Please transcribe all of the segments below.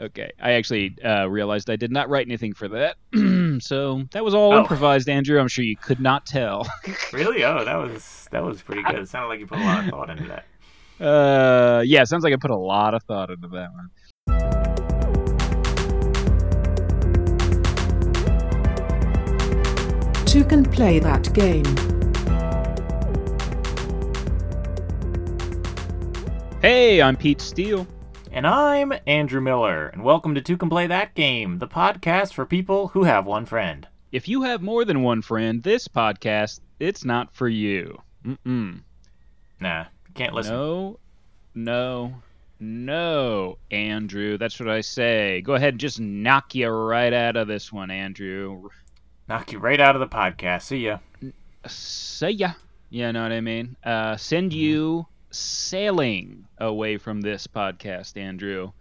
Okay, I actually uh, realized I did not write anything for that, so that was all Oh. improvised, Andrew. I'm sure you could not tell. Really? Oh, that was that was pretty good. It sounded like you put a lot of thought into that. Uh, yeah, sounds like I put a lot of thought into that one. Two can play that game. Hey, I'm Pete Steele. And I'm Andrew Miller, and welcome to Two Can Play That Game, the podcast for people who have one friend. If you have more than one friend, this podcast it's not for you. Mm-mm. Nah, can't listen. No, no, no, Andrew. That's what I say. Go ahead and just knock you right out of this one, Andrew. Knock you right out of the podcast. See ya. See ya. You know what I mean? Uh, send you sailing away from this podcast, Andrew.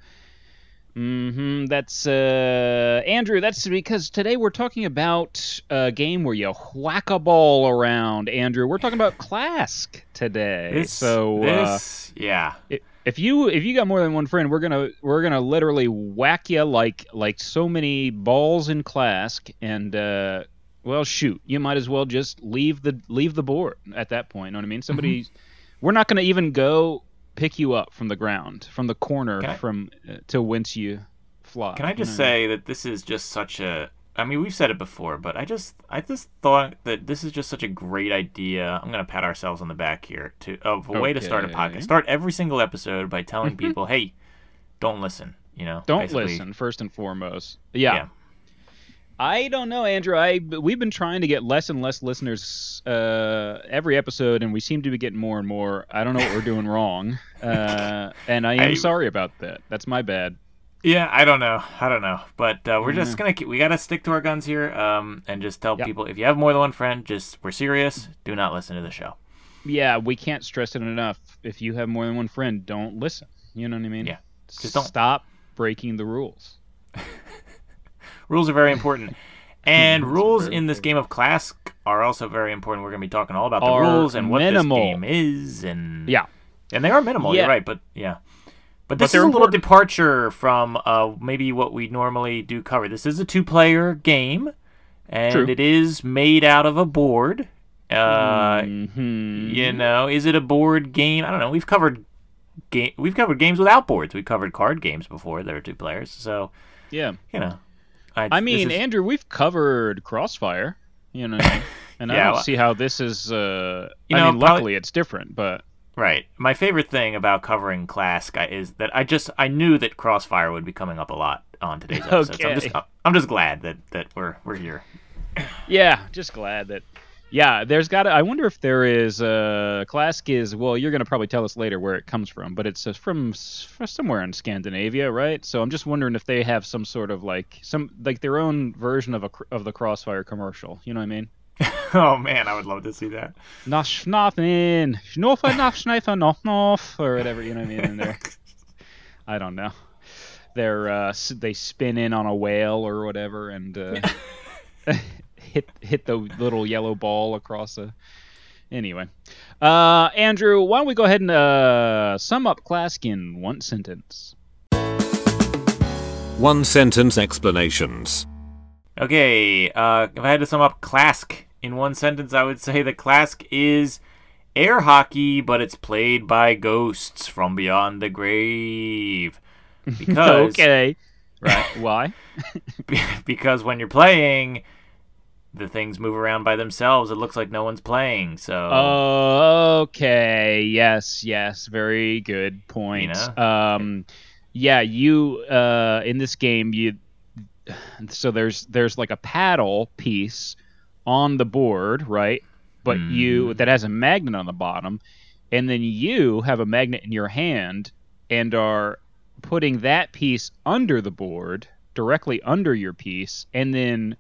hmm That's uh, Andrew. That's because today we're talking about a game where you whack a ball around, Andrew. We're talking about Klask today. This, so uh, yeah. i- if you if you got more than one friend, we're gonna we're gonna literally whack you like like so many balls in Klask, and uh, well, shoot, you might as well just leave the leave the board at that point. You know what I mean? Somebody, we're not gonna even go pick you up from the ground, from the corner, I- from uh, to whence you fly. Can I you just know say that this is just such a. I mean, we've said it before, but I just, I just thought that this is just such a great idea. I'm gonna pat ourselves on the back here to of a way to start a podcast. Start every single episode by telling people, "Hey, don't listen." You know, Don't basically. listen first and foremost. Yeah. Yeah. I don't know, Andrew. I we've been trying to get less and less listeners uh, every episode, and we seem to be getting more and more. I don't know what we're doing wrong, uh, and I am I- sorry about that. That's my bad. Yeah, I don't know. I don't know. But uh, we're just gonna we gotta stick to our guns here, um, and just tell Yep. people if you have more than one friend, just we're serious. Do not listen to the show. Yeah, we can't stress it enough. If you have more than one friend, don't listen. You know what I mean? Yeah. Just don't. stop breaking the rules. Rules are very important, and Rules in this game of Klask are also very important. We're gonna be talking all about the Are rules and what minimal. this game is, and Yeah. and they are minimal. Yeah. You're right, but yeah. But this they're is a little important. departure from uh, maybe what we normally do cover. This is a two-player game, and True. it is made out of a board. Uh, Mhm. You know, is it a board game? I don't know. We've covered game. We've covered games without boards. We've covered card games before There are two players. So Yeah. you know, I this mean, is- Andrew, we've covered Crossfire. You know, and I don't well- see how this is. Uh, You I know, mean, probably- luckily it's different, but right. My favorite thing about covering Klask is that I just I knew that Crossfire would be coming up a lot on today's episode. So I'm just I'm just glad that that we're we're here. yeah, just glad that. Yeah, there's got. I wonder if there is uh, Klask is. Well, you're gonna probably tell us later where it comes from, but it's uh, from, somewhere in Scandinavia, right? So I'm just wondering if they have some sort of like some like their own version of a of the Crossfire commercial. You know what I mean? oh man, I would love to see that. Nosh nothing, schnofa nof schneifer nof nof, or whatever. You know what I mean? In there. I don't know. They're uh, they spin in on a whale or whatever and uh, hit hit the little yellow ball across a. Anyway, uh, Andrew, why don't we go ahead and uh, sum up Klask in one sentence? One sentence explanations. Okay, uh, if I had to sum up Klask in one sentence, I would say that Klask is air hockey, but it's played by ghosts from beyond the grave. Because okay, right? Why? because when you're playing, the things move around by themselves. It looks like no one's playing. So Oh, okay. Yes, yes. Very good point. know? Um, yeah, you uh, in this game you so there's there's like a paddle piece on the board, right? But you that has a magnet on the bottom, and then you have a magnet in your hand and are putting that piece under the board, directly under your piece, and then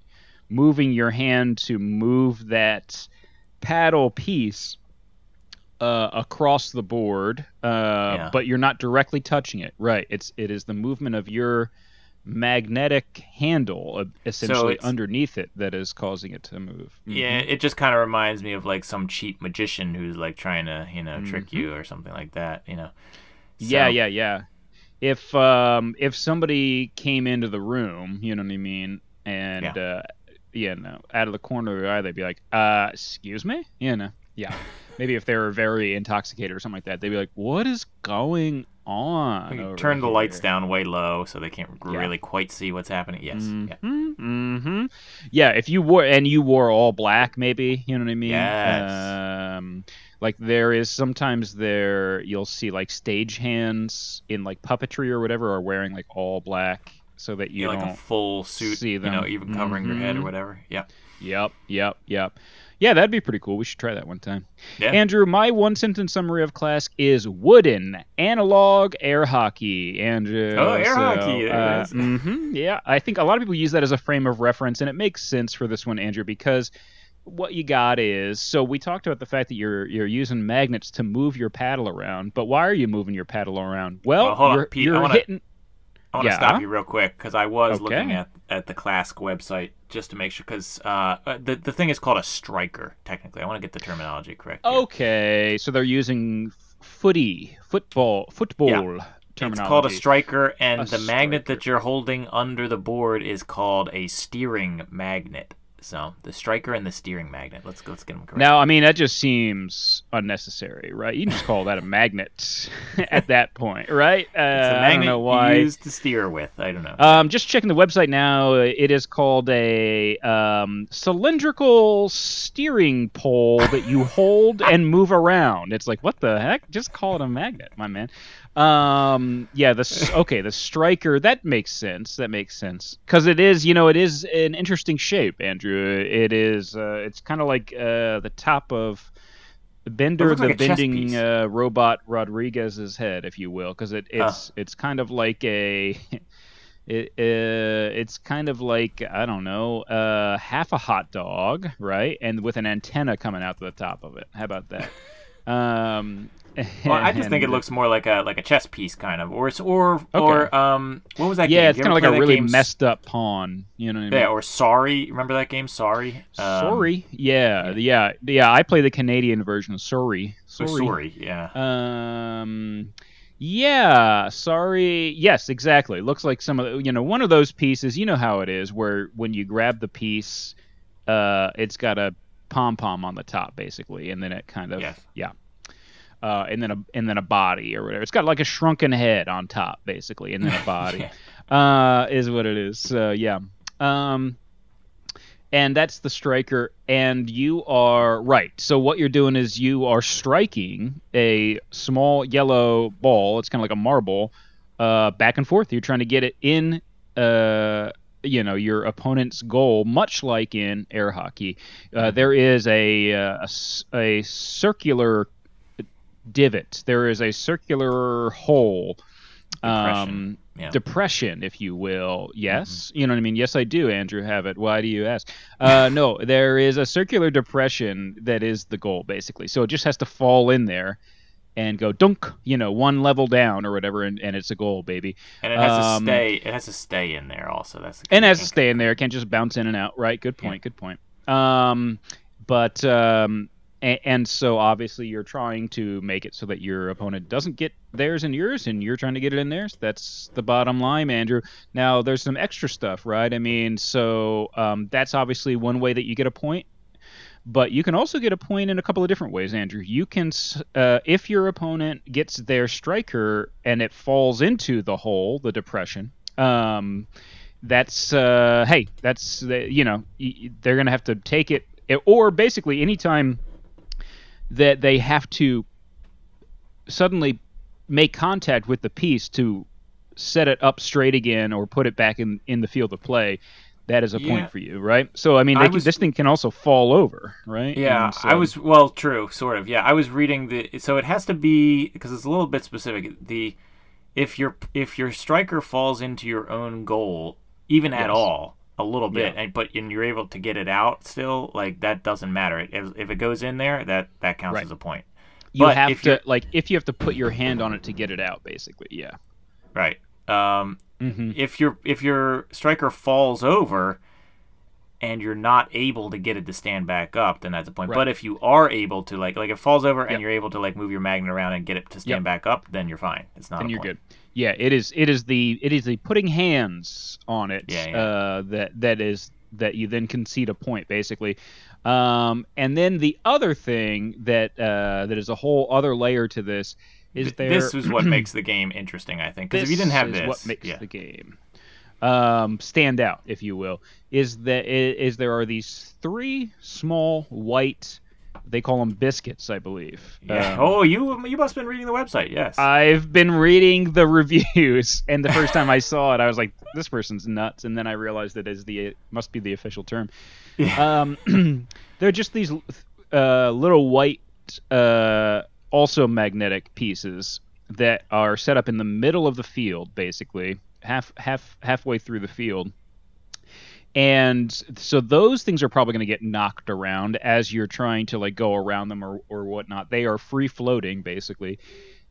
moving your hand to move that paddle piece uh, across the board, uh, but you're not directly touching it. Right? It's it is the movement of your magnetic handle, uh, essentially it's- underneath it, that is causing it to move. yeah, Mhm. it just kind of reminds me of like some cheap magician who's like trying to you know trick Mm-hmm. you or something like that. You know. yeah, So- yeah, yeah. if um if somebody came into the room, you know what I mean, and Yeah. You know, out of the corner of their eye they'd be like, uh, excuse me? You know. Yeah. Maybe if they were very intoxicated or something like that, they'd be like, What is going on? Turn the lights down way low so they can't Yeah. really quite see what's happening. Yes. Yeah. Mm-hmm. Yeah, if you wore and you wore all black, maybe you know what I mean. Yes. Um, like there is sometimes there you'll see like stage hands in like puppetry or whatever are wearing like all black so that you know, like a full suit, you know, even covering your head or Mhm. whatever. Yeah. Yep, yep, yep. Yeah, that'd be pretty cool. We should try that one time. Yeah. Andrew, my one sentence summary of Klask is wooden analog air hockey. Andrew. Oh, air hockey, there it is. mhm, yeah, I think a lot of people use that as a frame of reference, and it makes sense for this one, Andrew, because what you got is so we talked about the fact that you're you're using magnets to move your paddle around, but why are you moving your paddle around? Well, Well, hold on, you're, Pete, you're wanna- hitting. I want to Yeah? stop you real quick because I was Okay. looking at, at the Klask website just to make sure because uh, uh, the the thing is called a striker. Technically, I want to get the terminology correct. here. Okay, so they're using footy, football, football terminology. It's called a striker, and A the magnet that you're holding under the board is called a steering magnet. So the striker and the steering magnet. Let's let's get them correct. Now, I mean, that just seems unnecessary, right? You can just call that a magnet at that point, right? Uh, I don't know why. used to steer with. I don't know. Um, just checking the website now. It is called a um, cylindrical steering pole that you hold and move around. It's like, what the heck? Just call it a magnet, my man. Um, yeah, the okay, the striker. That makes sense. That makes sense because it is, you know, it is an interesting shape, Andrew. It is. Uh, it's kind of like uh, the top of. Bender, the like bending uh, robot Rodriguez's head, if you will, because it, it's it's kind of like a it, uh, it's kind of like I don't know, uh, half a hot dog, right? And with an antenna coming out to the top of it. How about that? Um, well, I just think it looks more like a like a chess piece kind of, or it's or Okay. or um, what was that game? Yeah, it's kind of like a really game? messed up pawn. You know what I mean? Yeah, or Sorry. Remember that game? Sorry. Um, Sorry. Yeah, yeah, yeah. I play the Canadian version. Sorry. So Sorry. sorry. Yeah. Um, yeah, sorry. Yes, exactly. Looks like some of the, you know one of those pieces. You know how it is, where when you grab the piece, uh, it's got a pom pom on the top, basically, and then it kind of Yes. yeah. Uh, and then a and then a body or whatever. It's got like a shrunken head on top, basically, and then a body. uh, is what it is. So yeah. Um, and that's the striker. And you are right. So what you're doing is you are striking a small yellow ball. It's kind of like a marble, uh, back and forth. You're trying to get it in. Uh, you know your opponent's goal, much like in air hockey. Uh, there is a, uh, a a circular divot. There is a circular hole. Depression. Um, Yeah. depression, if you will. Yes, you know what I mean. Yes, I do, Andrew. Have it. Why do you ask? Uh, no, there is a circular depression that is the goal, basically. So it just has to fall in there and go dunk, you know, one level down or whatever, and, and it's a goal, baby. And it has Um, to stay. It has to stay in there. Also, that's the And it has to stay in there. It can't just bounce in and out. Right. Good point. Good point. Um, but um, and, so obviously you're trying to make it so that your opponent doesn't get theirs and yours, and you're trying to get it in theirs. That's the bottom line, Andrew. Now there's some extra stuff, right? I mean, so um, that's obviously one way that you get a point. But you can also get a point in a couple of different ways, Andrew. You can, uh, if your opponent gets their striker and it falls into the hole, the depression, um, that's uh, hey, that's you know they're gonna have to take it, or basically anytime that they have to suddenly make contact with the piece to set it up straight again or put it back in in the field of play. That is a Yeah. point for you, right? So I mean, I was- this thing can also fall over, right? Yeah, so- I was well, true, sort of. Yeah, I was reading the. So it has to be because it's a little bit specific. The if your if your striker falls into your own goal, even at all, a little bit, Yeah. and but and you're able to get it out still, like that doesn't matter. If, if it goes in there, that that counts Right. as a point. you but have if to like if you have to put your hand on it to get it out, basically. Yeah. Right. Um, hmm if your if your striker falls over and you're not able to get it to stand back up, then that's a point. Right. But if you are able to like like it falls over Yep. and you're able to like move your magnet around and get it to stand Yep. back up, then you're fine. It's not. and a you're point. good. Yeah, it is. It is the it is the putting hands on it. Yeah, yeah. Uh, that that is that you then concede a point basically. Um, and then the other thing that uh, that is a whole other layer to this is Th- there. This is what makes the game interesting, I think. Because if you didn't have is this, what makes yeah. the game um, stand out, if you will, is that is there are these three small white. They call them biscuits, I believe. Yeah. Um, oh, you you must have been reading the website. Yes. I've been reading the reviews, and the first time I saw it, I was like, "This person's nuts," and then I realized that is the it must be the official term. Um, they're just these uh, little white, uh, also magnetic pieces that are set up in the middle of the field, basically half half halfway through the field. And so those things are probably going to get knocked around as you're trying to like go around them or, or whatnot. They are free floating basically,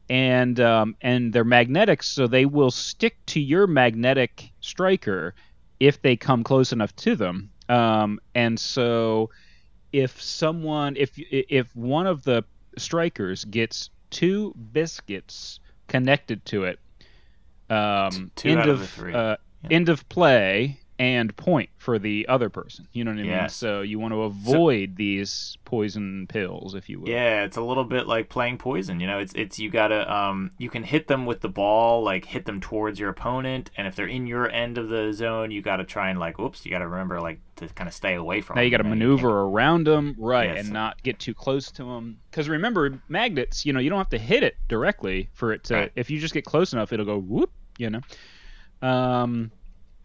and um, and they're magnetic, so they will stick to your magnetic striker if they come close enough to them. Um, and so if someone if if one of the strikers gets two biscuits connected to it, um, two end out of of, the three. Uh, Yeah. end of play and point for the other person. You know what I mean? Yes. So you want to avoid these poison pills, if you will. Yeah, it's a little bit like playing poison. You know, it's it's you gotta um you can hit them with the ball, like hit them towards your opponent, and if they're in your end of the zone, you gotta try and like, whoops, you gotta remember like to kind of stay away from. Now you got to them. maneuver around them, right, and not get too close to them. Because remember, magnets, you know, you don't have to hit it directly for it to. Right. If you just get close enough, it'll go whoop. You know. Um,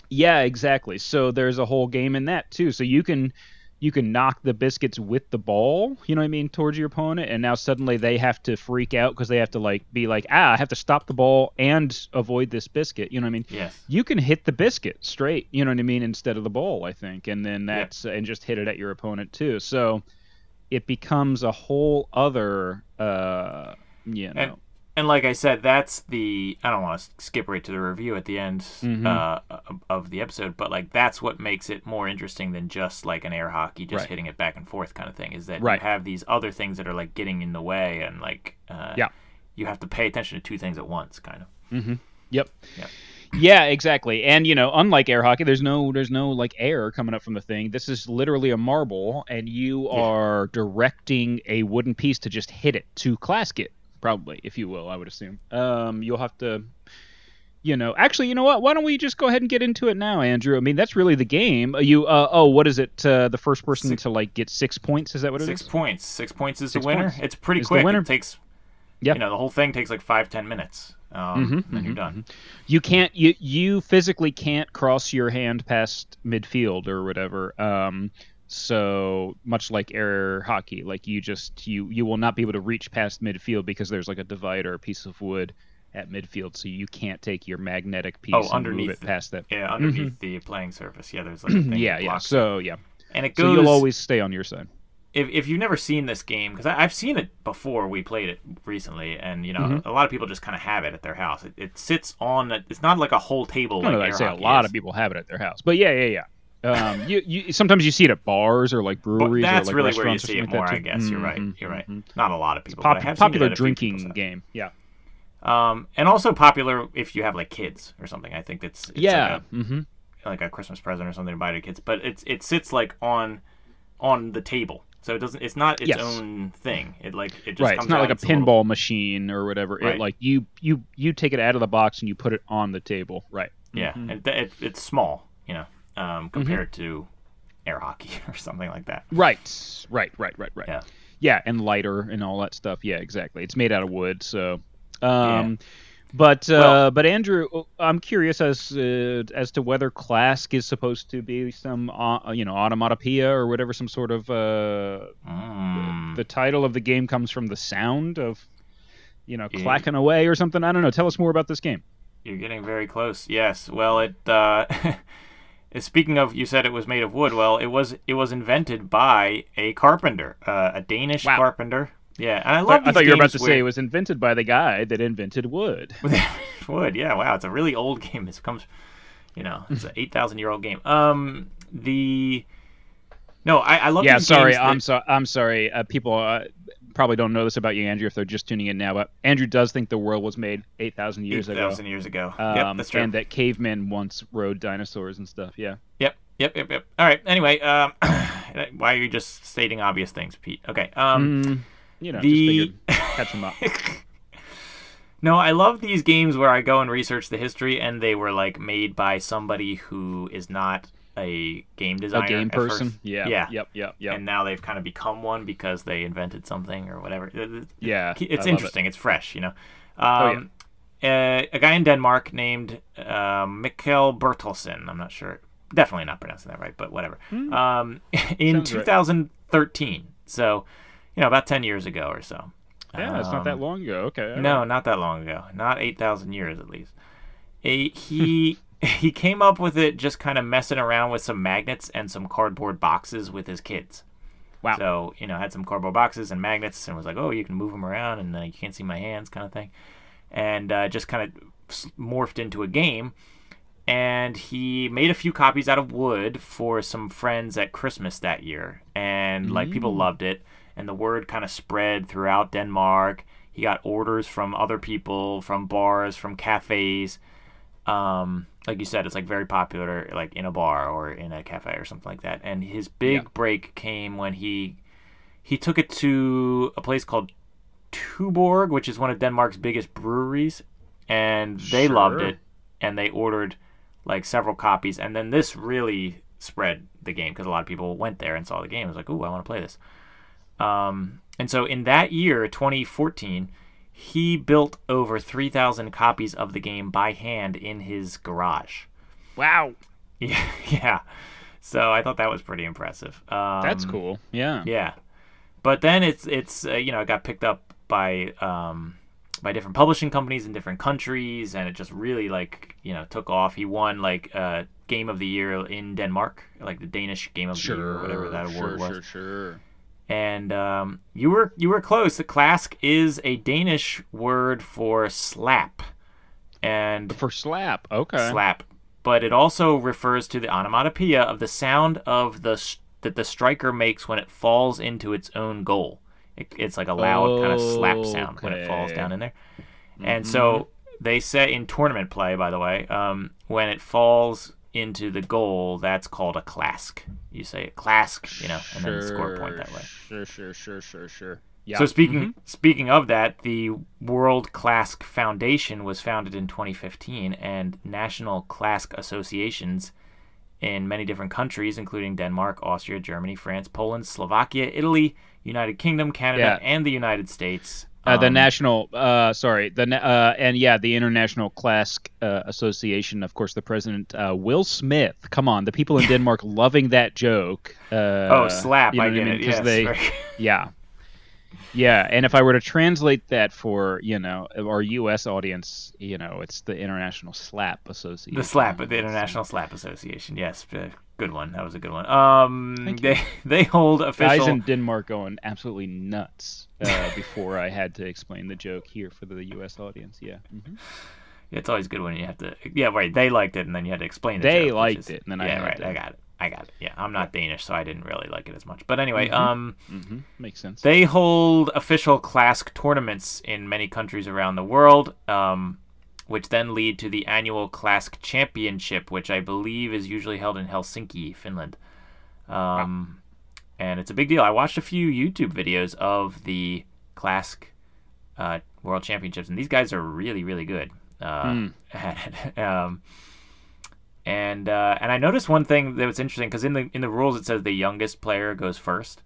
yeah, exactly. So there's a whole game in that too. So you can you can knock the biscuits with the ball, you know what I mean, towards your opponent, and now suddenly they have to freak out because they have to like be like, ah, I have to stop the ball and avoid this biscuit. You know what I mean? Yes. you can hit the biscuit straight, you know what I mean, instead of the ball, I think, and then Yeah. that's and just hit it at your opponent too. So it becomes a whole other, uh, you know, And and like I said, that's the I don't want to skip right to the review at the end Mhm. uh, of- the episode, but like that's what makes it more interesting than just like an air hockey, just Right. hitting it back and forth kind of thing. Is that Right. you have these other things that are like getting in the way, and like uh, Yeah. you have to pay attention to two things at once, kind of. yep. Yep. Yeah, exactly. And you know, unlike air hockey, there's no there's no like air coming up from the thing. This is literally a marble, and you are directing a wooden piece to just hit it to klask it, probably, if you will. I would assume. Um, you'll have to. You know, actually, you know what? Why don't we just go ahead and get into it now, Andrew? I mean, that's really the game. Uh, You, uh, oh, what is it? Uh, the first person Six- to like get six points? Is that what it is? Six points. Six points is Six the winner. points It's pretty the quick. winner. It takes. Yeah. You know, the whole thing takes like five ten minutes. Um, Mhm, and you're mhm, done. you can't you you physically can't cross your hand past midfield or whatever um so much like air hockey like you just you you will not be able to reach past midfield because there's like a divider a piece of wood at midfield so you can't take your magnetic piece Oh, and underneath move it past that Yeah, underneath the playing surface. Yeah, there's like a thing Mm-hmm. yeah yeah so yeah and it goes. so you'll always stay on your side if, if you've never seen this game, because I've seen it before we played it recently, and you know Mm-hmm. a lot of people just kind of have it at their house. It, it sits on. A, it's not like a whole table. I like I say a lot is. of people have it at their house but yeah yeah yeah um, you, you sometimes you see it at bars or like But breweries that's or like really where you see it more. like I guess too. you're right. Mhm, You're right. mhm. Not a lot of people. Pop- but I have seen it popular at a few people's drinking game yeah Um, and also popular if you have like kids or something. I think it's, it's yeah like, a, like a Christmas present or something to buy to kids. But it's it sits like on on the table, so it doesn't. It's not its Yes. own thing. It like it just right comes it's not like a it's little- pinball machine or whatever Right. it like you you you take it out of the box and you put it on the table right Yeah, Mhm. and it, it's small, you know, Mm-hmm. Um, compared to air hockey or something like that. right right right right right Yeah. yeah and lighter and all that stuff yeah exactly it's made out of wood so um but uh Well- but andrew i'm curious as uh, as to whether klask is supposed to be some uh, you know automatopoeia or whatever some sort of uh Mm. the title of the game comes from the sound of you know Yeah. clacking away or something i don't know tell us more about this game You're getting very close. Yes. Well, it. Speaking of, you said it was made of wood. Well, it was. It was invented by a carpenter, uh, a Danish Wow. carpenter. Yeah, and I I, love. I these thought you were about to say it was invented by the guy that invented wood. wood. Yeah, wow, it's a really old game. It comes, you know, it's an eight thousand year old game. Um, the No, I, I love. yeah, sorry. that- I'm sorry. I'm sorry. Uh, people uh, probably don't know this about you, Andrew, if they're just tuning in now. But Andrew does think the world was made eight thousand years ago. 8,000 years ago. Um, yep, that's true. And that cavemen once rode dinosaurs and stuff. Yeah. Yep, yep, yep, yep. All right. Anyway, um, why are you just stating obvious things, Pete? Okay. Um, Mm, you know, the- catch them up. no, I love these games where I go and research the history, and they were like made by somebody who is not a game designer. A game at first. person. Yeah. Yeah. Yep. Yep. Yep. And now they've kind of become one because they invented something or whatever. Yeah. it's I love it. interesting. It's fresh, you know. Oh, Um, uh, a guy in Denmark named uh, Mikkel Bertelsen. I'm not sure. Definitely not pronouncing that right, but whatever. Um, in Sounds right. 2013. So, you know, about 10 years ago or so. Yeah, it's not that Um, long ago. Okay. No, right. not that long ago. Not 8,000 years at least. A, he he came up with it just kind of messing around with some magnets and some cardboard boxes with his kids. Wow. So, you know, had some cardboard boxes and magnets and was like, oh, you can move them around and uh, you can't see my hands kind of thing. And uh, just kind of morphed into a game. And he made a few copies out of wood for some friends at Christmas that year. And, like, people loved it. And the word kind of spread throughout Denmark. He got orders from other people, from bars, from cafes. Um, like you said, it's like very popular, like in a bar or in a cafe or something like that. And his big Yeah. break came when he he took it to a place called Tuborg, which is one of Denmark's biggest breweries, and they loved it, and they ordered like several copies. And then this really spread the game because a lot of people went there and saw the game. It was like, "Ooh, I want to play this." Um, and so in that year, 2014, he built over 3,000 copies of the game by hand in his garage. Wow. Yeah, yeah. So I thought that was pretty impressive. Um, That's cool. Yeah. Yeah, but then it's it's uh, you know it got picked up by um, by different publishing companies in different countries, and it just really like you know took off. He won like uh, Game of the Year in Denmark, like the Danish Game of the Year, or whatever that award sure, was Sure, sure. And um, you were you were close. The klask is a Danish word for slap, and For slap. Okay. slap, but it also refers to the onomatopoeia of the sound of the that the striker makes when it falls into its own goal. It, it's like a loud kind of slap sound when it falls down in there. And so they say in tournament play, by the way, um, when it falls into the goal, that's called a klask. You say a klask, you know, and then score a point that way. Sure, sure, sure, sure, sure. Yeah. So speaking mm-hmm. speaking of that, the World Klask Foundation was founded in 2015, and national klask associations in many different countries, including Denmark, Austria, Germany, France, Poland, Slovakia, Italy, United Kingdom, Canada, Yeah. and the United States. Uh, the Um, national, uh, sorry, the uh, and yeah, the International Klask uh, Association. Of course, the president uh, Will Smith. Come on, the people in Denmark loving that joke. Uh, oh, slap! you know I get mean? it. Yes, they, very- yeah, yeah. And if I were to translate that for you know our U.S. audience, you know, it's the International Slap Association. the slap, the International Slap Association. Yes, good one. That was a good one. Um, they they hold official. Guys in Denmark going absolutely nuts uh, before I had to explain the joke here for the U.S. audience. Yeah. Mhm. It's always good when you have to. Yeah, right. They liked it, and then you had to explain. The They joke, liked is- it, and then I yeah, right. to- I got it. I got it. Yeah, I'm not Danish, so I didn't really like it as much. But anyway, Mhm. um, hmm Makes sense. they hold official Klask tournaments in many countries around the world, um, which then lead to the annual Klask Championship, which I believe is usually held in Helsinki, Finland. Um, and it's a big deal. I watched a few YouTube videos of the Klask uh, World Championships, and these guys are really, really good uh, at it. Um, and uh, and I noticed one thing that was interesting because in the in the rules it says the youngest player goes first,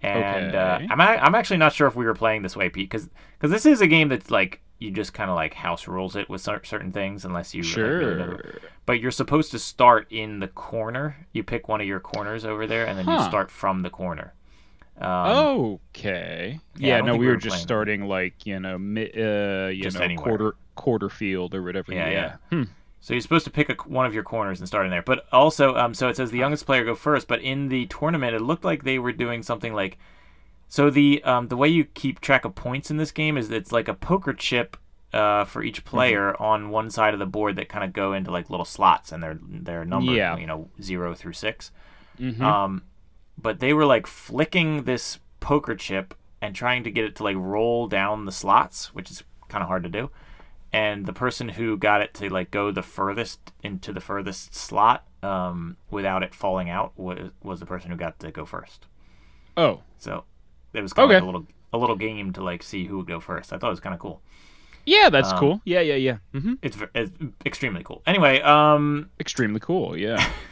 and uh, I'm a- I'm actually not sure if we were playing this way, Pete, because because this is a game that's like you just kind of like house rules it with certain things unless you like, really know Sure. but you're supposed to start in the corner. You pick one of your corners over there, and then you start from the corner. Um, okay. yeah, Yeah, no, we we were were just playing. starting like you know, mi- uh, you Just know, anywhere. quarter quarter field or whatever. Yeah, Yeah, Hmm. So you're supposed to pick a, one of your corners and start in there. But also, um, so it says the youngest player go first. But in the tournament, it looked like they were doing something like, so the um, the way you keep track of points in this game is it's like a poker chip uh, for each Mm-hmm. player on one side of the board that kind of go into like little slots and they're they're numbered, Yeah. you know, zero through 6 Mhm. Um, but they were like flicking this poker chip and trying to get it to like roll down the slots, which is kind of hard to do. And the person who got it to like go the furthest into the furthest slot um, without it falling out was was the person who got to go first. Oh, So it was kind of like a little a little game to like see who would go first. I thought it was kind of cool. yeah, that's Um, cool. Yeah, yeah, yeah. Mm-hmm. It's, it's extremely cool. Anyway, um, Extremely cool. Yeah.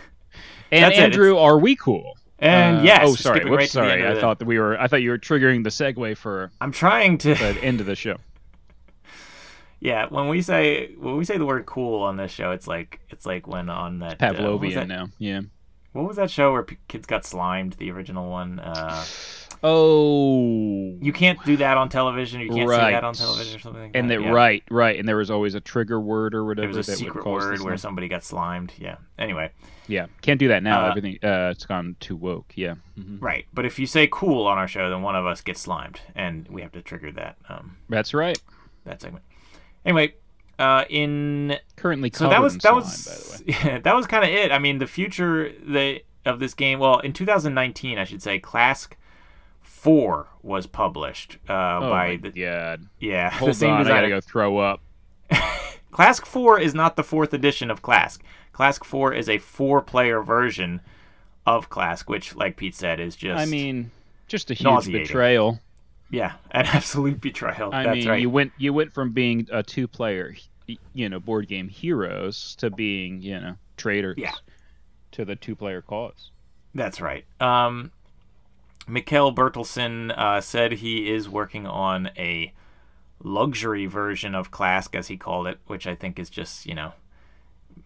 And That's it, Andrew, are we cool? and Uh, yes, Oh, sorry. Whoops, right the sorry. I thought that we were. I thought you were triggering the segue for I'm trying to. the end of the show. Yeah, when we say when we say the word "cool" on this show, it's like it's like when on that uh, what, was Pavlovian that now. Yeah. what was that show where p- kids got slimed? The original one. Uh, Oh. you can't do that on television. You can't see Right. that on television or something. Like And that. that yeah. right, right, and there was always a trigger word or There whatever was a that secret word where somebody got slimed. Yeah. Anyway, Yeah, can't do that now. Uh, Everything uh, it's gone too woke. Yeah. hmm right. But if you say "cool" on our show, then one of us gets slimed, and we have to trigger that um That's right. that segment. Anyway, uh, in Currently so that was that slime, was by the way. yeah, that was kind of it. I mean, the future the of this game. Well, in 2019, I should say, Klask Four was published uh, Oh by the god. yeah the Hold same on, I designer. gotta go throw up. Klask Four is not the fourth edition of Klask. Klask Four is a four-player version of Klask, which, like Pete said, is just I mean, just a huge betrayal. yeah, an absolute betrayal. I That's mean, right. you went you went from being a two-player, you know, board game heroes to being, you know, traitors. Yeah. To the two-player cause. That's right. Um, Mikkel Bertelsen uh, said he is working on a luxury version of Klask, as he called it, which I think is just, you know,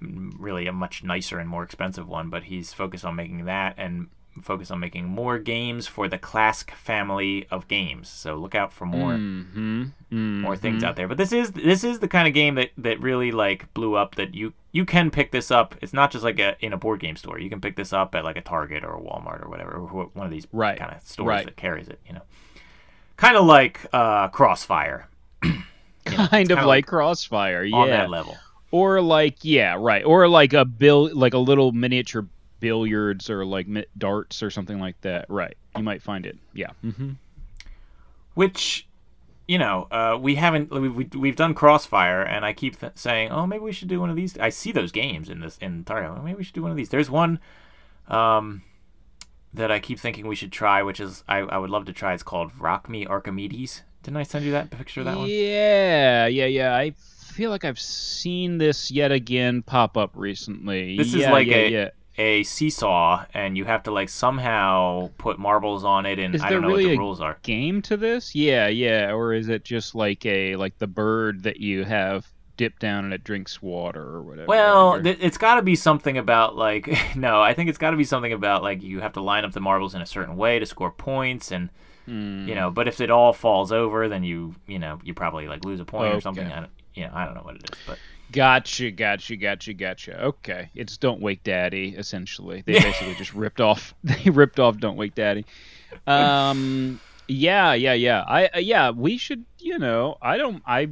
really a much nicer and more expensive one. But he's focused on making that and focused on making more games for the Klask family of games. So look out for more Mm-hmm. more things out there. But this is this is the kind of game that that really like blew up. That you you can pick this up. It's not just like a in a board game store. You can pick this up at like a Target or a Walmart or whatever, or one of these Right. kind of stores Right. that carries it. You know, kind of like uh, Crossfire Kind of kinda like Crossfire, yeah. on that level. or like yeah right or like a bill like a little miniature billiards or like darts or something like that right you might find it yeah hmm Which you know, uh, we haven't we, we, we've done Crossfire, and I keep th- saying, oh, maybe we should do one of these. I see those games in this in Target. Maybe we should do one of these. There's one um, that I keep thinking we should try, which is I, I would love to try. It's called Rock Me Archimedes. Didn't I send you that picture of that one? yeah yeah yeah i feel like i've seen this yet again pop up recently This is like yeah, a- yeah. A seesaw, and you have to like somehow put marbles on it, and Is I don't know really what the rules are. game to this yeah yeah or is it just like a like the bird that you have dip down and it drinks water or whatever Well, th- it's got to be something about like no, I think it's got to be something about like you have to line up the marbles in a certain way to score points, and Hmm. you know. But if it all falls over, then you you know you probably like lose a point or something. Okay. I don't, you know, I don't know what it is, but Gotcha, gotcha, gotcha, gotcha. Okay, it's Don't Wake Daddy. Essentially, they basically just ripped off. They ripped off Don't Wake Daddy. Um, yeah, yeah, yeah. I uh, yeah, we should. You know, I don't. I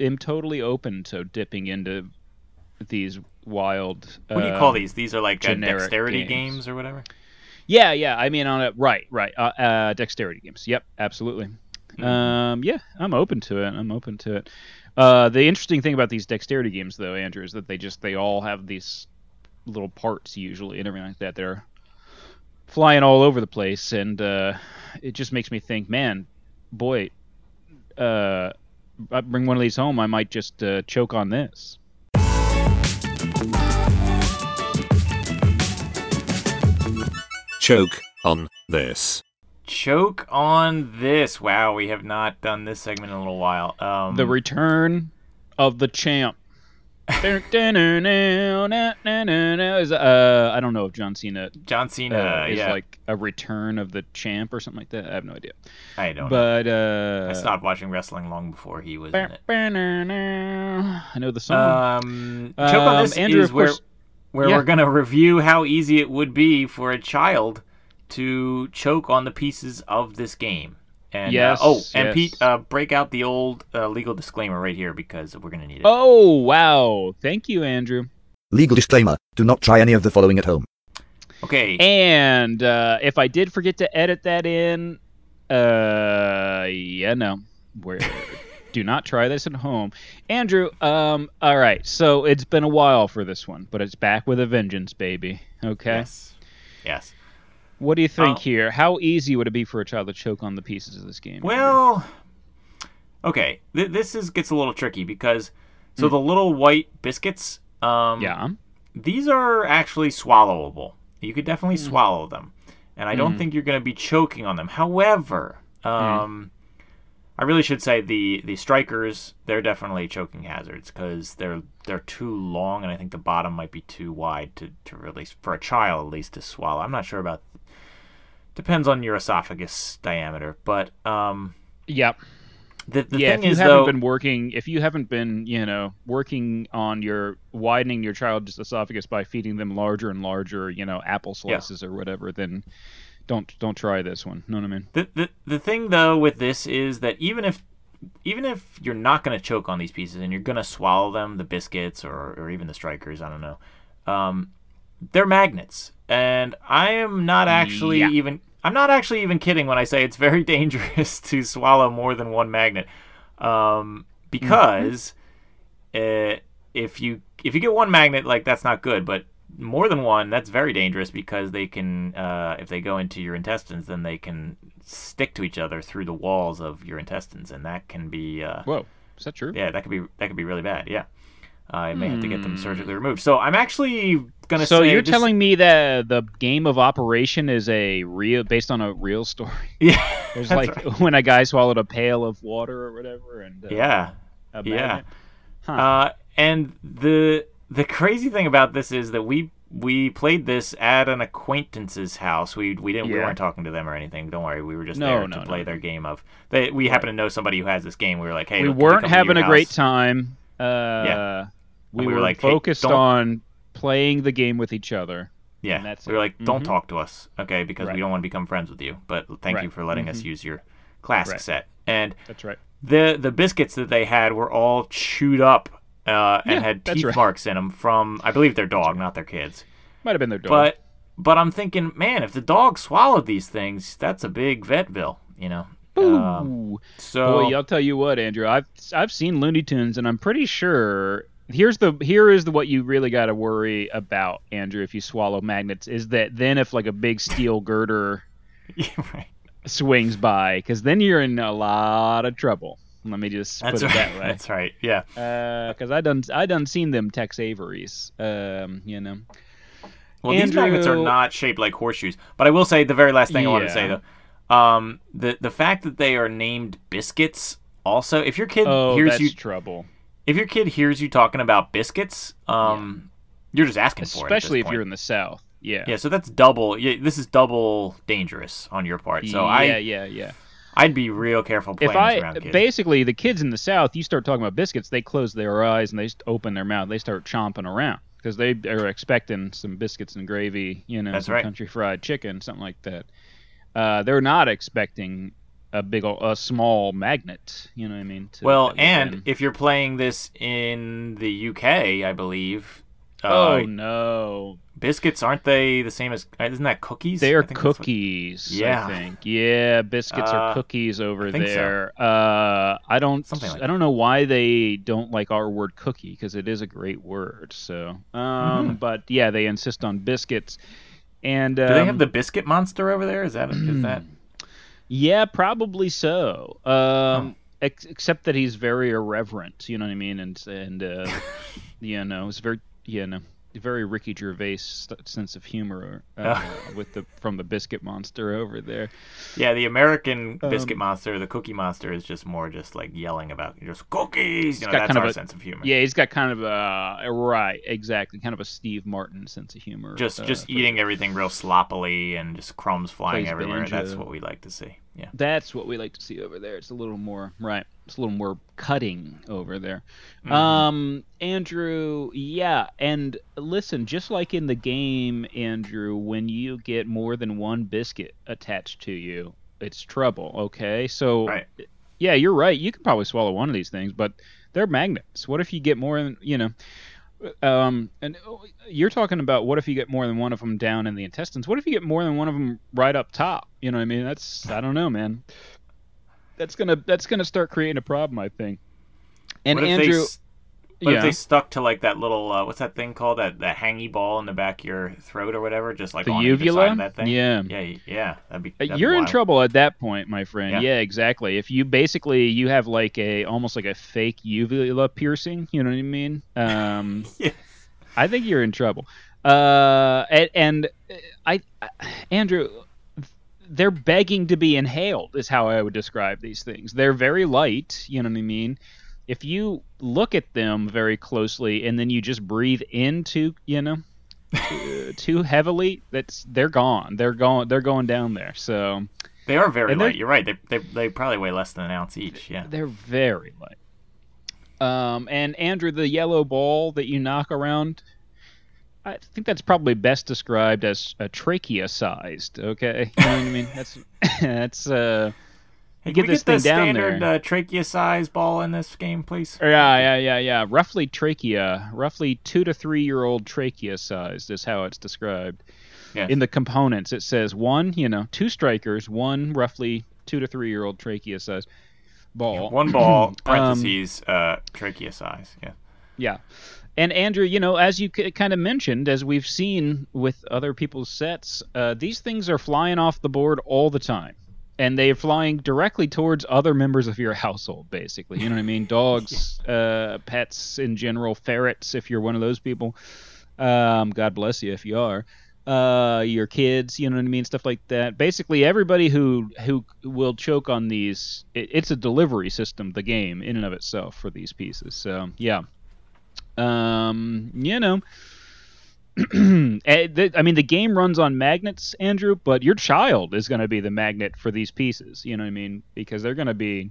am totally open to dipping into these wild. what do you call uh, these? These are like uh, dexterity games. games. or whatever. Yeah, yeah. I mean, on a right, right. Uh, uh, dexterity games. Yep, absolutely. Hmm. Um, yeah, I'm open to it. I'm open to it. Uh, the interesting thing about these dexterity games, though, Andrew, is that they just they all have these little parts usually and everything like that. They're flying all over the place, and uh, it just makes me think, man, boy, uh, I bring one of these home, I might just uh, choke on this. Choke on this. Choke on this. Wow, we have not done this segment in a little while. Um, The return of the champ. uh I don't know if John Cena John Cena. uh, is yeah, like a return of the champ or something like that. I have no idea. I don't. know. But uh I stopped watching wrestling long before he was in it. I know the song. Um, choke on Um, this Andrew, is where course- where yeah. we're gonna review how easy it would be for a child to choke on the pieces of this game. And Yes, uh, oh, and yes. Pete, uh, break out the old uh, legal disclaimer right here because we're gonna need it. oh wow. Thank you, Andrew. Legal disclaimer do not try any of the following at home. Okay. And uh, if I did forget to edit that in, uh, yeah, no, we're. do not try this at home, Andrew. Um, all right, so it's been a while for this one, but it's back with a vengeance, baby. Okay. Yes. Yes. What do you think Uh, here? How easy would it be for a child to choke on the pieces of this game? Well, okay. Th- this is gets a little tricky because Hmm. so the little white biscuits. Um, yeah. These are actually swallowable. You could definitely Hmm. swallow them, and I don't Mhm. think you're going to be choking on them. However, Hmm. um, I really should say the the strikers they're definitely choking hazards because they're they're too long, and I think the bottom might be too wide to to really for a child at least to swallow. I'm not sure about. Depends on your esophagus diameter, but um, Yep. the the yeah, thing if you is haven't though, been working, if you haven't been, you know, working on your widening your child's esophagus by feeding them larger and larger, you know, apple Yeah. slices or whatever, then don't don't try this one. Know what I mean? The, the the thing though with this is that even if even if you're not gonna choke on these pieces and you're gonna swallow them, the biscuits or, or even the strikers, I don't know, um, they're magnets, and I am not actually Yeah. even I'm not actually even kidding when I say it's very dangerous to swallow more than one magnet, um, because uh, if you if you get one magnet, like that's not good, but more than one, that's very dangerous because they can, uh, if they go into your intestines, then they can stick to each other through the walls of your intestines, and that can be, uh, Whoa, is that true? yeah, that could be that could be really bad. Yeah, I may have to get them surgically removed. So I'm actually gonna Hmm. So say you're this- telling me that the game of operation is a real based on a real story? yeah, There's like right. when a guy swallowed a pail of water or whatever, and uh, yeah, a yeah. Huh. Uh, and the the crazy thing about this is that we we played this at an acquaintance's house. We we didn't we weren't talking to them or anything. Don't worry, we were just No, there no, to play no. their game of. They, we happen to know somebody who has this game. We were like, hey, we look, weren't having a great time. Uh, we, we were were like, focused don't- on playing the game with each other. Yeah, and that's we were it. like, don't Mhm. talk to us, okay? Because Right. we don't want to become friends with you. But thank you for letting us Mhm. use your classic Right. set. And That's right. the the biscuits that they had were all chewed up uh, and Yeah, had teeth right. marks in them from, I believe, their dog, not their kids. Might have been their dog. But but I'm thinking, man, if the dog swallowed these things, that's a big vet bill, you know. Um, so Boy, I'll tell you what, Andrew. I've I've seen Looney Tunes, and I'm pretty sure here's the here is the what you really got to worry about, Andrew. If you swallow magnets, is that then if like a big steel girder yeah, right. swings by, because then you're in a lot of trouble. Let me just That's put it that way. That's right. Yeah. Because I done I done seen them Tex Averys. Um, you know. Well, these magnets are not shaped like horseshoes. But I will say the very last thing I want to say though, um, the the fact that they are named biscuits. Also, if your kid Oh, hears you, trouble. if your kid hears you talking about biscuits, um, you're just asking for it. Especially if point. you're in the South. Yeah. Yeah, so that's double. Yeah, this is double dangerous on your part. So yeah, I, yeah, yeah. I'd be real careful playing If this I around kids. basically the kids in the South, you start talking about biscuits, they close their eyes and they open their mouth. They start chomping around because they are expecting some biscuits and gravy, you know, That's some right. country fried chicken, something like that. Uh, they're not expecting a big, a small magnet. You know what I mean? to- well, and if you're playing this in the UK, I believe. Oh Uh, no, biscuits aren't they the same as? Isn't that cookies? they are think that's what- cookies. Yeah. I think. Yeah, biscuits Uh, are cookies over think so. there. Uh, I don't. Something like I don't know why they don't like our word cookie because it is a great word. So, um, Mhm. but yeah, they insist on biscuits. And um, Do they have the biscuit monster over there? Is that is that? Yeah, probably so. Um, ex- except that he's very irreverent. You know what I mean? And and uh, you know, it's very you know very Ricky Gervais sense of humor uh, with the from the biscuit monster over there. Yeah, the American biscuit Um, monster, the cookie monster, is just more just like yelling about just cookies. You know, that's kind of our a- sense of humor. Yeah, he's got kind of a right, exactly, kind of a Steve Martin sense of humor. just uh, just eating everything real sloppily and just crumbs flying everywhere. That's what we like to see. Yeah. That's what we like to see over there. It's a little more right. It's a little more cutting over there. Mhm. Um, Andrew, yeah, and listen, just like in the game, Andrew, when you get more than one biscuit attached to you, it's trouble. Okay, so Right. yeah, you're right. You can probably swallow one of these things, but they're magnets. What if you get more? than You know, Um, and uh, you're talking about what if you get more than one of them down in the intestines? What if you get more than one of them right up top? You know what I mean? That's I don't know, man. That's gonna that's gonna start creating a problem, I think. And Andrew, what yeah. if they stuck to like that little uh, what's that thing called that that hangy ball in the back of your throat or whatever, just like The on uvula? of that thing? Yeah. yeah, yeah. That'd be. Uh, that'd You're in trouble at that point, my friend. Yeah. Yeah. exactly. If you basically you have like a almost like a fake uvula piercing, you know what I mean? Um, Yes. I think you're in trouble. Uh, and, and uh, I, I, Andrew, they're begging to be inhaled. Is how I would describe these things. They're very light. You know what I mean? If you look at them very closely and then you just breathe into, you know, too, too heavily, that's they're gone. They're going. They're going down there. So. They are very light. You're right. They, they they probably weigh less than an ounce each. Yeah. They're very light. Um, and Andrew, the yellow ball that you knock around, I think that's probably best described as a trachea-sized. Okay, you know what I mean? That's that's uh, Hey, you can get we this get the thing down standard there. uh, trachea size ball in this game, please? yeah, yeah, yeah, yeah. Roughly trachea, roughly two to three-year-old trachea-sized is how it's described. Yes. In the components, it says one, you know, two strikers, one roughly two to three-year-old trachea-sized ball. One ball, Um, parentheses, uh, trachea size. Yeah. Yeah. And Andrew, you know, as you kind of mentioned, as we've seen with other people's sets, uh, these things are flying off the board all the time. And they're flying directly towards other members of your household, basically. You know what I mean? Dogs, uh, pets in general, ferrets, if you're one of those people. Um, God bless you if you are. Uh, your kids, you know what I mean? Stuff like that. Basically, everybody who who will choke on these, it, it's a delivery system, the game in and of itself for these pieces. So, yeah um, you know, I mean, the game runs on magnets, Andrew, but your child is going to be the magnet for these pieces. You know what I mean? Because they're going to be,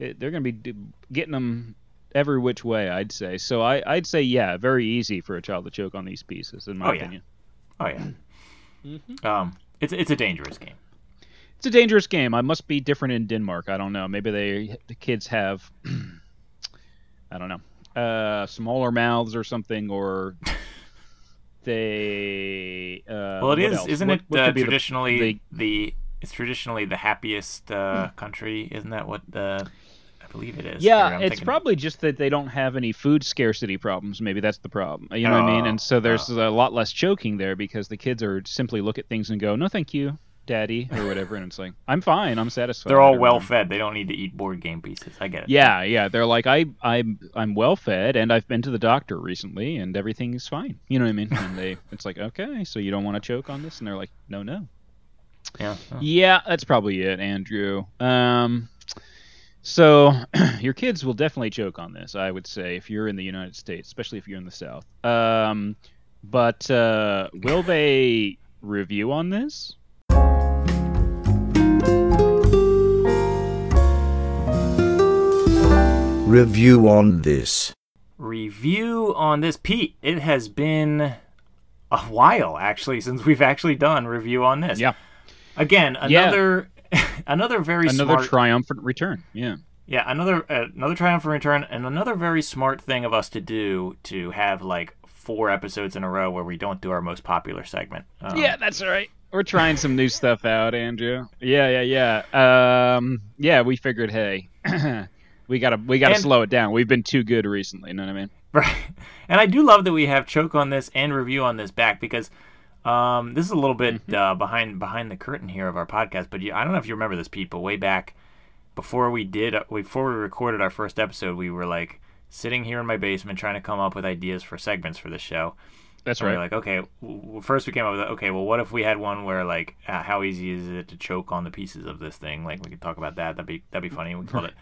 eh, they're going to be getting them every which way. I'd say. So I, I'd say, yeah, very easy for a child to choke on these pieces, in my Oh, yeah. opinion. Oh yeah. Mm-hmm. Um, it's it's a dangerous game. It's a dangerous game. I must be different in Denmark. I don't know. Maybe they the kids have, I don't know, uh, smaller mouths or something, or they. Uh, Well, it is, else? isn't What- it what uh, the- traditionally the- the, it's traditionally the happiest uh, country? Isn't that what the I believe it is? Yeah, it's thinking- probably just that they don't have any food scarcity problems. Maybe that's the problem. You know what I mean? Oh, And so there's a lot less choking there because the kids are simply look at things and go, "No, thank you, Daddy," or whatever, and it's like, "I'm fine. I'm satisfied." They're all well fed They don't need to eat board game pieces. I get it. Yeah, yeah. They're like, I, I'm, I'm well fed, and I've been to the doctor recently, and everything is fine. You know what I mean? And they, it's like, okay, so you don't want to choke on this, and they're like, no, no. Yeah. Oh. Yeah, that's probably it, Andrew. Um, so your kids will definitely choke on this, I would say, if you're in the United States, especially if you're in the South. Um, but uh, will they review on this? Review on this. Review on this, Pete. It has been a while actually since we've actually done review on this. Yeah, Again, Yeah. another another very another smart triumphant return. Yeah. Yeah, another uh, another triumphant return, and another very smart thing of us to do to have like four episodes in a row where we don't do our most popular segment. Um, Yeah, that's all right. We're trying some new stuff out, Andrew. Yeah, yeah, yeah. Um, yeah, we figured, hey, we gotta we gotta And- slow it down. We've been too good recently. You know what I mean? right. And I do love that we have choke on this and review on this back because um, this is a little bit Mm-hmm. uh, behind behind the curtain here of our podcast. But you, I don't know if you remember this, Pete, but way back before we did uh, before we recorded our first episode, we were like sitting here in my basement trying to come up with ideas for segments for the show. That's And we right. were like, okay, w- w- first we came up with, okay, well, what if we had one where like, uh, how easy is it to choke on the pieces of this thing? Like, we could talk about that. That'd be that'd be funny. We called it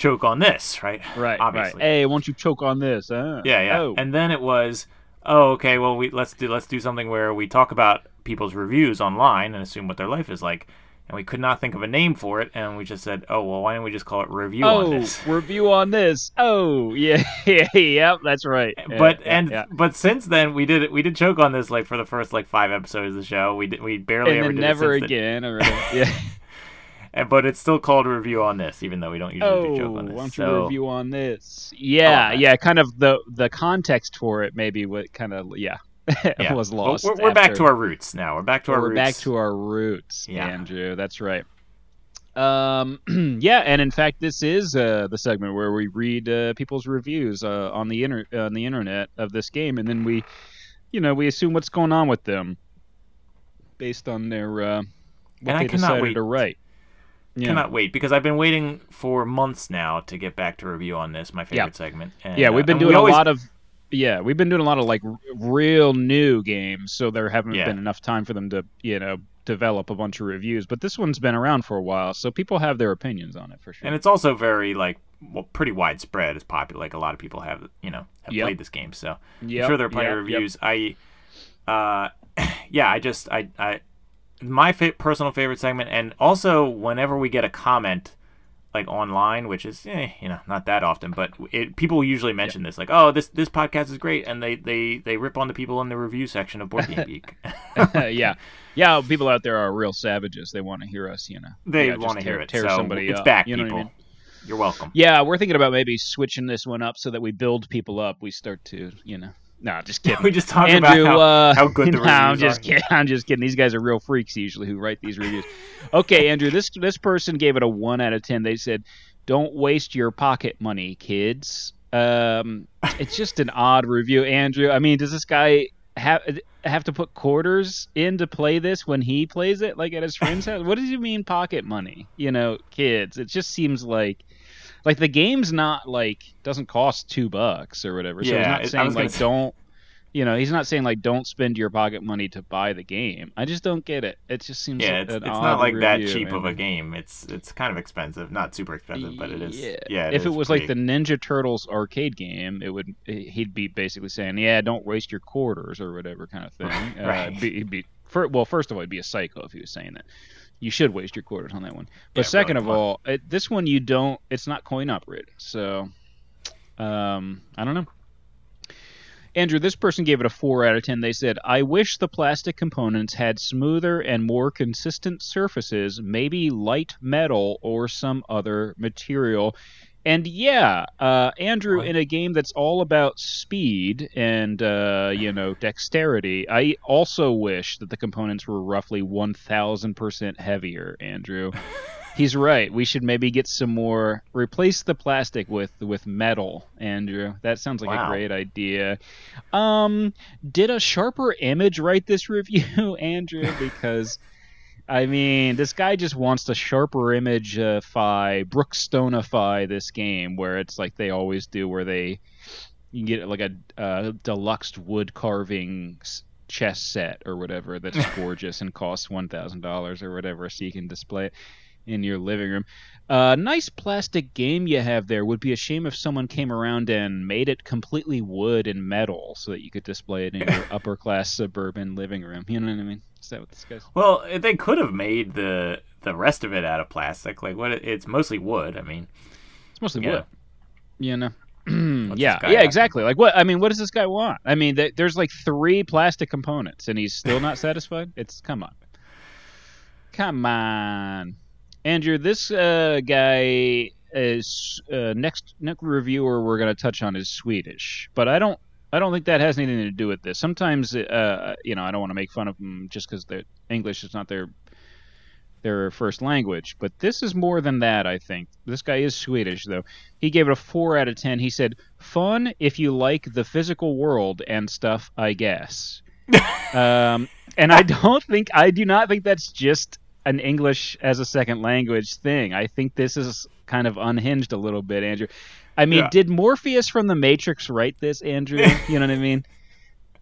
choke on this, right? right, Obviously. right. Hey, won't you choke on this? Huh? Yeah, yeah. Oh. And then it was, oh, okay, well, we let's do let's do something where we talk about people's reviews online and assume what their life is like. And we could not think of a name for it, and we just said, oh, well, why don't we just call it review on oh, this? review on this. Oh, yeah, yeah, yep, that's right. Yeah, but yeah, and yeah. but since then we did we did choke on this like for the first like five episodes of the show. We did, we barely and ever did never it since then. again. Or yeah, but it's still called a review on this, even though we don't usually do Oh, joke on why this. don't you So, review on this? Yeah, that. yeah, kind of the the context for it, maybe what kind of yeah, yeah. was lost. we're, we're back to our roots now. We're back to our we're roots. back to our roots, Yeah. Andrew. That's right. Um, yeah, and in fact, this is uh, the segment where we read uh, people's reviews uh, on the inter- on the internet of this game, and then we, you know, we assume what's going on with them based on their uh, what And I they cannot decided wait. to write. Yeah. Cannot wait because I've been waiting for months now to get back to review on this, my favorite Yeah. segment. And, yeah, uh, we've been and we doing always- a lot of yeah, we've been doing a lot of like r- real new games, so there haven't Yeah. been enough time for them to you know develop a bunch of reviews. But this one's been around for a while, so people have their opinions on it for sure. and it's also very like well, pretty widespread. It's popular. Like a lot of people have you know have Yep. played this game, so Yep, I'm sure there are plenty yep, of reviews. I, uh, yeah, I just I I my fa- personal favorite segment, and also whenever we get a comment like online, which is eh, you know not that often, but it, people usually mention this like, oh this this podcast is great, and they they they rip on the people in the review section of Board Game Geek. yeah, yeah. People out there are real savages. They want to hear us, you know. they yeah, want to hear it, Tear so somebody it's up, back, you know people. I mean? You're welcome. Yeah, we're thinking about maybe switching this one up so that we build people up. We start to, you know. No, just kidding. we just talk Andrew, about how, uh, how good the no, I'm just are. kidding. I'm just kidding. These guys are real freaks usually who write these reviews. Okay, Andrew, this this person gave it a one out of ten. They said, "Don't waste your pocket money, kids." Um, it's just an odd review, Andrew. I mean, does this guy have have to put quarters in to play this when he plays it, like at his friend's house? What does he mean pocket money? You know, kids. It just seems like. Like the game's not like doesn't cost two bucks or whatever. So he's not it- saying like say- don't you know, he's not saying like don't spend your pocket money to buy the game. I just don't get it. It just seems Yeah, it's, it's not like that review, cheap of a game. It's it's kind of expensive, not super expensive, but it is. Yeah. Yeah, if it was like the Ninja Turtles arcade game, it would he'd be basically saying, "Yeah, don't waste your quarters or whatever kind of thing." Right. Uh, be, be fir- well, first of all, he'd be a psycho if he was saying that. You should waste your quarters on that one. But Yeah, second of all, it, this one you don't. It's not coin operated, so um, I don't know. Andrew, this person gave it a 4 out of 10. They said, I wish the plastic components had smoother and more consistent surfaces, maybe light metal or some other material. And yeah, uh, Andrew, in a game that's all about speed and, uh, you know, dexterity, I also wish that the components were roughly 1,000% heavier, Andrew. He's right. We should maybe get some more. Replace the plastic with with metal, Andrew. That sounds like Wow. a great idea. Um, did a sharper image write this review, Andrew? Because I mean, this guy just wants to sharper image-ify, Brookstoneify this game, where it's like they always do, where they you can get like a uh, deluxe wood carving chess set or whatever that's gorgeous and costs one thousand dollars or whatever, so you can display it in your living room. Uh, nice plastic game you have there. Would be a shame if someone came around and made it completely wood and metal so that you could display it in your upper class suburban living room. You know what I mean? Is that what this guy's? Well, they could have made the the rest of it out of plastic. Like what? it- It's mostly wood. I mean, It's mostly Yeah. wood. You know. Yeah, yeah, exactly. Like what? I mean, what does this guy want? I mean, th- there's like three plastic components, and he's still not satisfied. It's come on, come on, Andrew. This uh, guy is uh, next next reviewer we're gonna touch on is Swedish, but I don't. I don't think that has anything to do with this. Sometimes, uh, you know, I don't want to make fun of them just because their English is not their their first language. But this is more than that, I think. This guy is Swedish, though. He gave it a 4 out of 10. He said, Fun if you like the physical world and stuff, I guess. um, and I don't think, I do not think that's just an English as a second language thing. I think this is kind of unhinged a little bit, Andrew. I mean, Yeah. did Morpheus from The Matrix write this, Andrew? you know what I mean?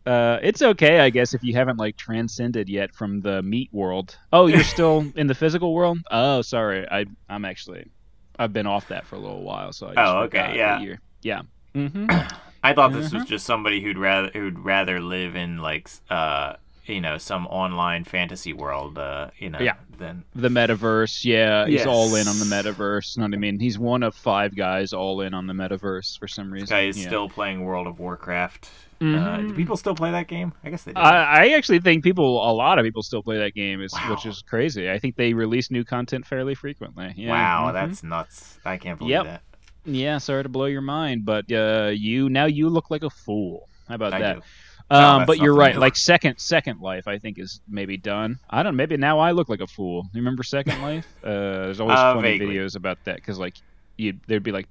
Uh, it's okay, I guess, if you haven't like transcended yet from the meat world. Oh, you're still in the physical world? Oh, sorry, I I'm actually I've been off that for a little while, so I just Oh, okay, yeah. yeah. Mm-hmm. I thought this was Mhm. just somebody who'd rather who'd rather live in like uh you know some online fantasy world uh you know Yeah. than The metaverse, yeah, he's all in on the metaverse. You know what I mean? He's one of five guys all in on the metaverse for some reason. this guy is yeah. still playing World of Warcraft. Uh, Mhm. do people still play that game? I guess they do. I, I actually think people, a lot of people, still play that game, is, which is crazy. I think they release new content fairly frequently. Yeah. wow, mhm. that's nuts. I can't believe Yep. that. yeah. Sorry to blow your mind, but uh, you now you look like a fool. How about I that? do. Um, that's but you're right. new. Like second Second Life, I think is maybe done. I don't. Maybe now I look like a fool. You remember Second Life? Uh, there's always Uh, funny vaguely. videos about that because like you there'd be like.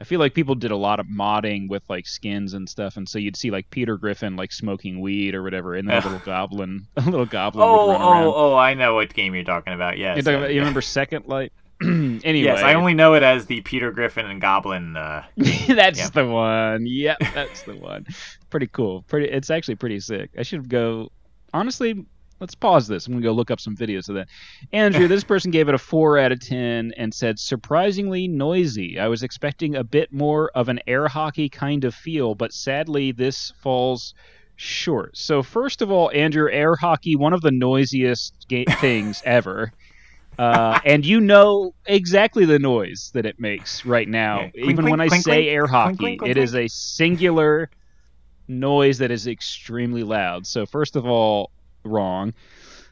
I feel like people did a lot of modding with like skins and stuff, and so you'd see like Peter Griffin like smoking weed or whatever, and then a little goblin, a little goblin Oh, would run around. oh, oh! I know what game you're talking about. Yes. You, talking about- you yeah. remember Second Life? Anyway, Yes, I only know it as the Peter Griffin and Goblin. Uh, that's Yeah. the one. Yep, that's the one. Pretty cool. Pretty. It's actually pretty sick. I should go. Honestly, let's pause this. I'm gonna go look up some videos of that. Andrew, this person gave it a four out of ten and said surprisingly noisy. I was expecting a bit more of an air hockey kind of feel, but sadly this falls short. So first of all, Andrew, air hockey, one of the noisiest ga- things ever. Uh, and you know exactly the noise that it makes right now. Yeah. Even clink, when I clink, say clink, air hockey, it is a singular noise that is extremely loud. So first of all, wrong.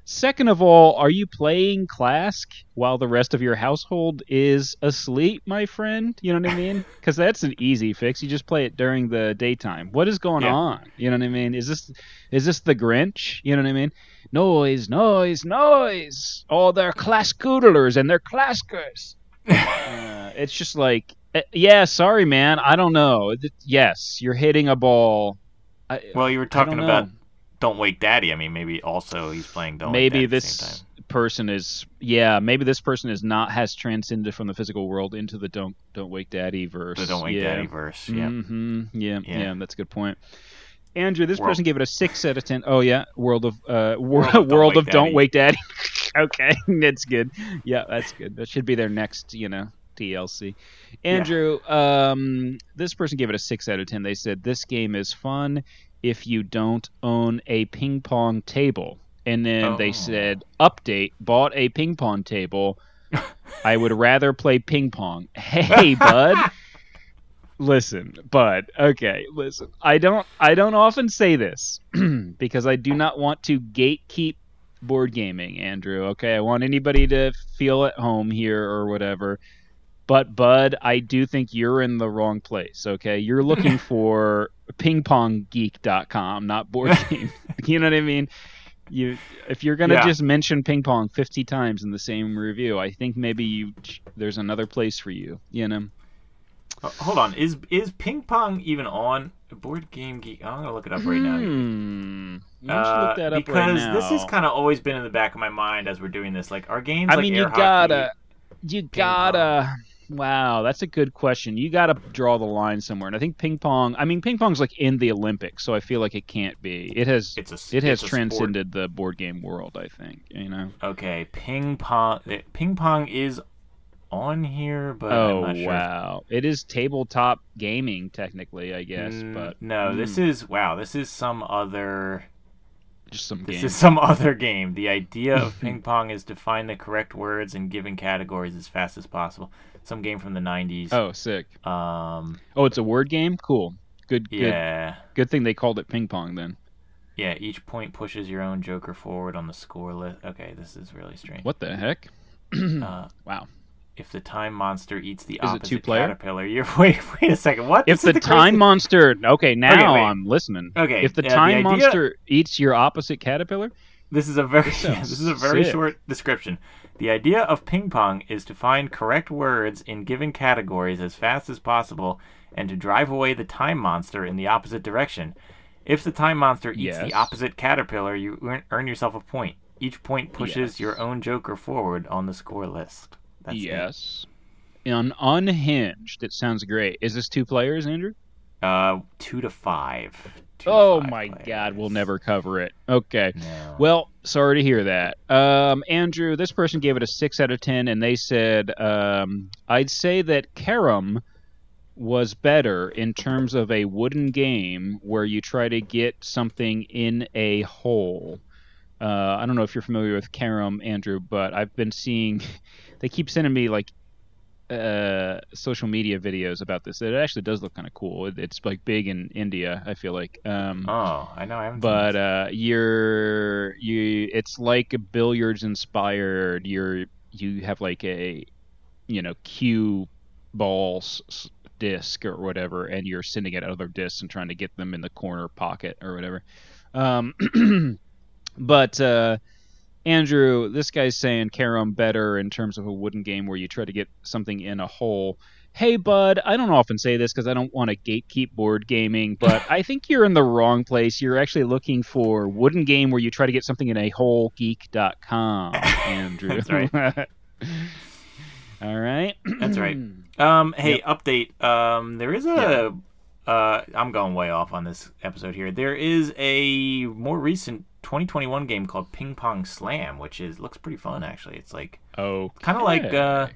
Second of all, are you playing Klask while the rest of your household is asleep, my friend? You know what I mean? Because that's an easy fix. You just play it during the daytime. What is going Yeah. on? You know what I mean? Is this is this the Grinch? You know what I mean? Noise, noise, noise! All their Clascoodlers and their Claskers. uh, it's just like, uh, yeah, sorry, man. I don't know. Yes, you're hitting a ball. I, well, you were talking about know. Don't Wake Daddy. I mean, maybe also he's playing Don't maybe Wake Daddy at the same this person is yeah maybe this person is not has transcended from the physical world into the don't don't wake daddy verse The Don't Wake yeah. Daddy verse. Yeah. hmm yeah, yeah Yeah. that's a good point andrew this World- person gave it a six out of ten. Oh yeah world of uh World world, of Don't Wake of don't Daddy. wake daddy okay that's good yeah that's good that should be their next you know DLC. Andrew, um, this person gave it a six out of ten. They said this game is fun if you don't own a ping pong table. And then Oh. they said, update, bought a ping pong table. I would rather play ping pong. Hey, bud. listen, bud. Okay, listen. I don't I don't often say this because I do not want to gatekeep board gaming, Andrew. Okay, I want anybody to feel at home here or whatever. But Bud, I do think you're in the wrong place. Okay, you're looking for pingponggeek.com, not board game. you know what I mean? You, if you're gonna Yeah. just mention ping pong 50 times in the same review, I think maybe you there's another place for you. You know? Uh, hold on. Is is ping pong even on Board Game Geek? I'm gonna look it up right now. Hmm. Why don't you Uh, look that up because right now? this has kind of always been in the back of my mind as we're doing this. Like our games, I like mean, you gotta, hockey. you gotta. Wow, that's a good question. You gotta draw the line somewhere, and I think ping pong. I mean, ping pong's like in the Olympics, so I feel like it can't be. It has. It's a it has a sport. transcended the board game world. I think. You know. Okay, ping pong. eh, Ping pong is on here, but I'm oh not sure. wow, it is tabletop gaming technically, I guess, Mm, but no, this is wow. This is some other. just some This game. is some other game. The idea of ping pong is to find the correct words in given categories as fast as possible. Some game from the '90s. Oh, sick. Um. Oh, it's a word game. Cool. Good. Good. Yeah. Good thing they called it ping pong then. Yeah. Each point pushes your own joker forward on the score list. Okay, this is really strange. What the heck? Uh, wow. if the time monster eats the it opposite caterpillar, you're wait. Wait a second. What? If This is the, crazy- time monster, okay, now wait. I'm listening. Okay, If the uh, the time idea- monster eats your opposite caterpillar, This is a very This yeah, this is a very sick. short description. The idea of ping pong is to find correct words in given categories as fast as possible and to drive away the time monster in the opposite direction. If the time monster eats Yes. the opposite caterpillar, you earn, earn yourself a point. Each point pushes Yes. your own joker forward on the score list. That's it. yes. On unhinged, it sounds great. Is this two players, Andrew? Uh, two to five. Oh my God, we'll never cover it. Okay. No. Well, sorry to hear that. Um, Andrew, this person gave it a six out of ten, and they said, um, "I'd say that Carrom was better in terms of a wooden game where you try to get something in a hole." Uh, I don't know if you're familiar with Carrom, Andrew, but I've been seeing they keep sending me like uh, social media videos about this. It actually does look kind of cool. It, it's like big in India. I feel like. Um, Oh, I know. I haven't. but uh, you're you. It's like a billiards inspired. You're you have like a you know cue balls disc or whatever, and you're sending it other discs and trying to get them in the corner pocket or whatever. Um, but uh, Andrew, this guy's saying Carrom better in terms of a wooden game where you try to get something in a hole. Hey, bud, I don't often say this because I don't want to gatekeep board gaming, but I think you're in the wrong place. You're actually looking for wooden game where you try to get something in a hole geek.com, Andrew. That's right. All right. That's right. Um, hey, update. Um, there is a. Uh, I'm going way off on this episode here. There is a more recent 2021 game called Ping Pong Slam, which is looks pretty fun actually. It's like Oh, kind of like uh,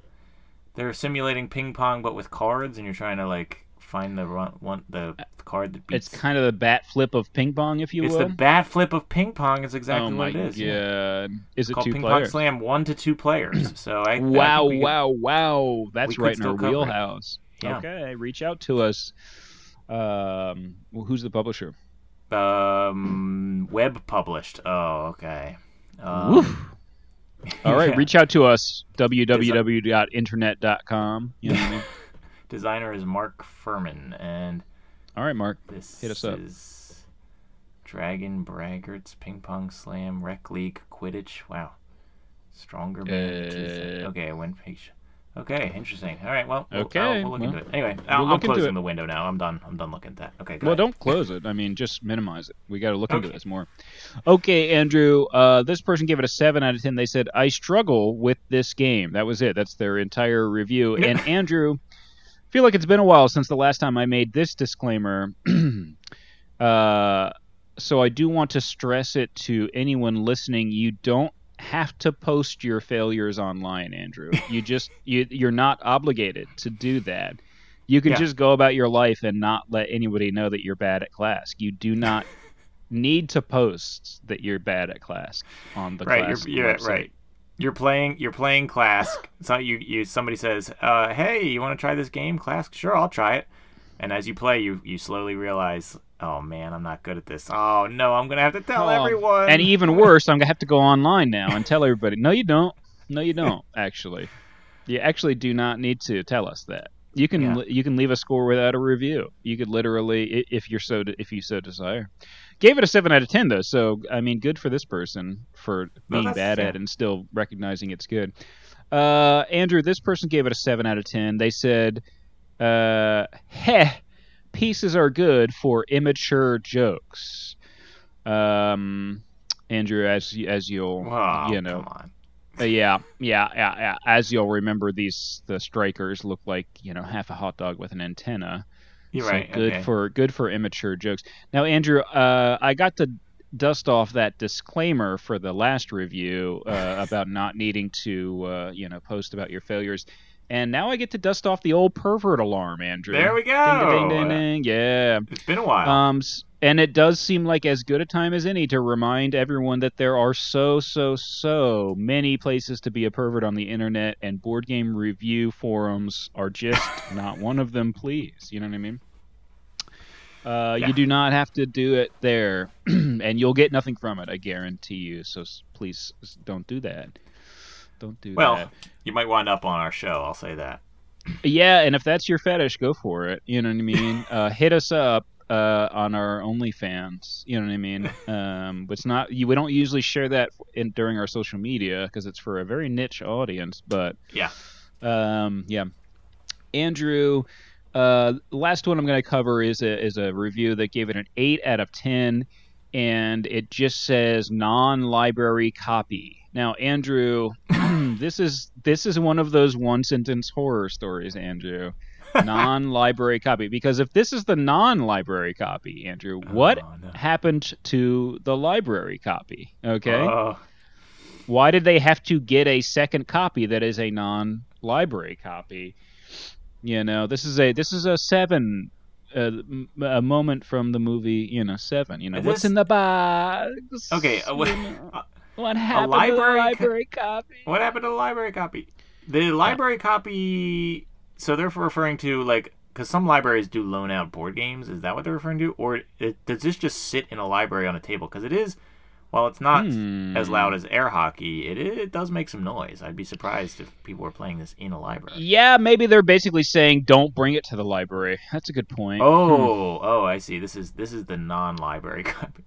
they're simulating ping pong but with cards, and you're trying to like find the one the card that beats. it's kind of the bat flip of ping pong, if you It's will. It's the bat flip of ping pong. Is exactly oh my what it is. yeah. Is it Called Ping players? Pong Slam one to two players. So I I Wow! could- wow! Wow! That's right in our wheelhouse. Yeah. Okay, reach out to us. Um, well, who's the publisher? Um, web published. Oh, okay. Um, All right, yeah. reach out to us. www.internet.com. You know I mean? Designer is Mark Furman, and All right, Mark. this Hit us up. is Dragon Braggarts, Ping Pong Slam, Rec League, Quidditch. Wow, stronger. Uh, Okay, win page. Okay, interesting. All right, well, we'll- Okay, I'll- we'll look well, into it. Anyway, I'll, we'll I'm closing the window now. I'm done. I'm done looking at that. Okay, Well, ahead. don't close it. I mean, just minimize it. We got to look into this more. Okay, Andrew. Uh, this person gave it a seven out of ten. They said I struggle with this game. That was it. That's their entire review. And Andrew, I feel like it's been a while since the last time I made this disclaimer. uh, so I do want to stress it to anyone listening. You don't have to post your failures online, Andrew. You just you you're not obligated to do that. You can Yeah. just go about your life and not let anybody know that you're bad at Klask. You do not need to post that you're bad at Klask on the right, class you're, you're right. You're playing. You're playing Klask. So you, you somebody says, uh, "Hey, you want to try this game, Klask? Sure, I'll try it." And as you play, you you slowly realize, "Oh man, I'm not good at this. Oh no, I'm gonna have to tell Oh, everyone." And even worse, I'm gonna have to go online now and tell everybody. No, you don't. No, you don't. Actually, you actually do not need to tell us that. You can Yeah. you can leave a score without a review. You could literally, if you're so if you so desire. Gave it a seven out of ten though, so I mean, good for this person for being that's- bad yeah. at it and still recognizing it's good. Uh, Andrew, this person gave it a seven out of ten. They said, uh, "Heh, pieces are good for immature jokes." Um, Andrew, as as you'll Oh, you know, uh, yeah, yeah, yeah, yeah. As you'll remember, these the strikers look like you know half a hot dog with an antenna. You're so right. Good okay. for good for immature jokes. Now, Andrew, uh, I got to dust off that disclaimer for the last review uh, about not needing to uh, you know post about your failures. And now I get to dust off the old pervert alarm, Andrew. There we Ding, ding, ding, go. ding. Yeah. It's been a while. Um, and it does seem like as good a time as any to remind everyone that there are so, so, so many places to be a pervert on the internet, and board game review forums are just not one of them. Please, you know what I mean? Uh, Yeah. You do not have to do it there, and you'll get nothing from it. I guarantee you. So please don't do that. Don't do well, that. Well, you might wind up on our show. I'll say that. Yeah, and if that's your fetish, go for it. You know what I mean? uh, hit us up uh, on our OnlyFans. You know what I mean? Um, it's not you, we don't usually share that in, during our social media because it's for a very niche audience. But Yeah. um, yeah, Andrew. Uh, last one I'm going to cover is a is a review that gave it an eight out of ten, and it just says non-library copy. Now, Andrew, this is this is one of those one-sentence horror stories, Andrew. non-library copy because if this is the non-library copy, Andrew, oh, what no. happened to the library copy? Okay? Uh. Why did they have to get a second copy that is a non-library copy? You know, this is a this is a 7 a, a moment from the movie, you know, Seven. You know, this... what's in the box? Okay, uh, what, what happened library to the library copy? What happened to the library copy? The uh, library copy. So they're referring to like because some libraries do loan out board games. Is that what they're referring to, or it, does this just sit in a library on a table? Because it is while it's not as loud as air hockey, it it does make some noise. I'd be surprised if people were playing this in a library. Yeah, maybe they're basically saying don't bring it to the library. That's a good point. Oh, oh, I see. This is this is the non-library copy.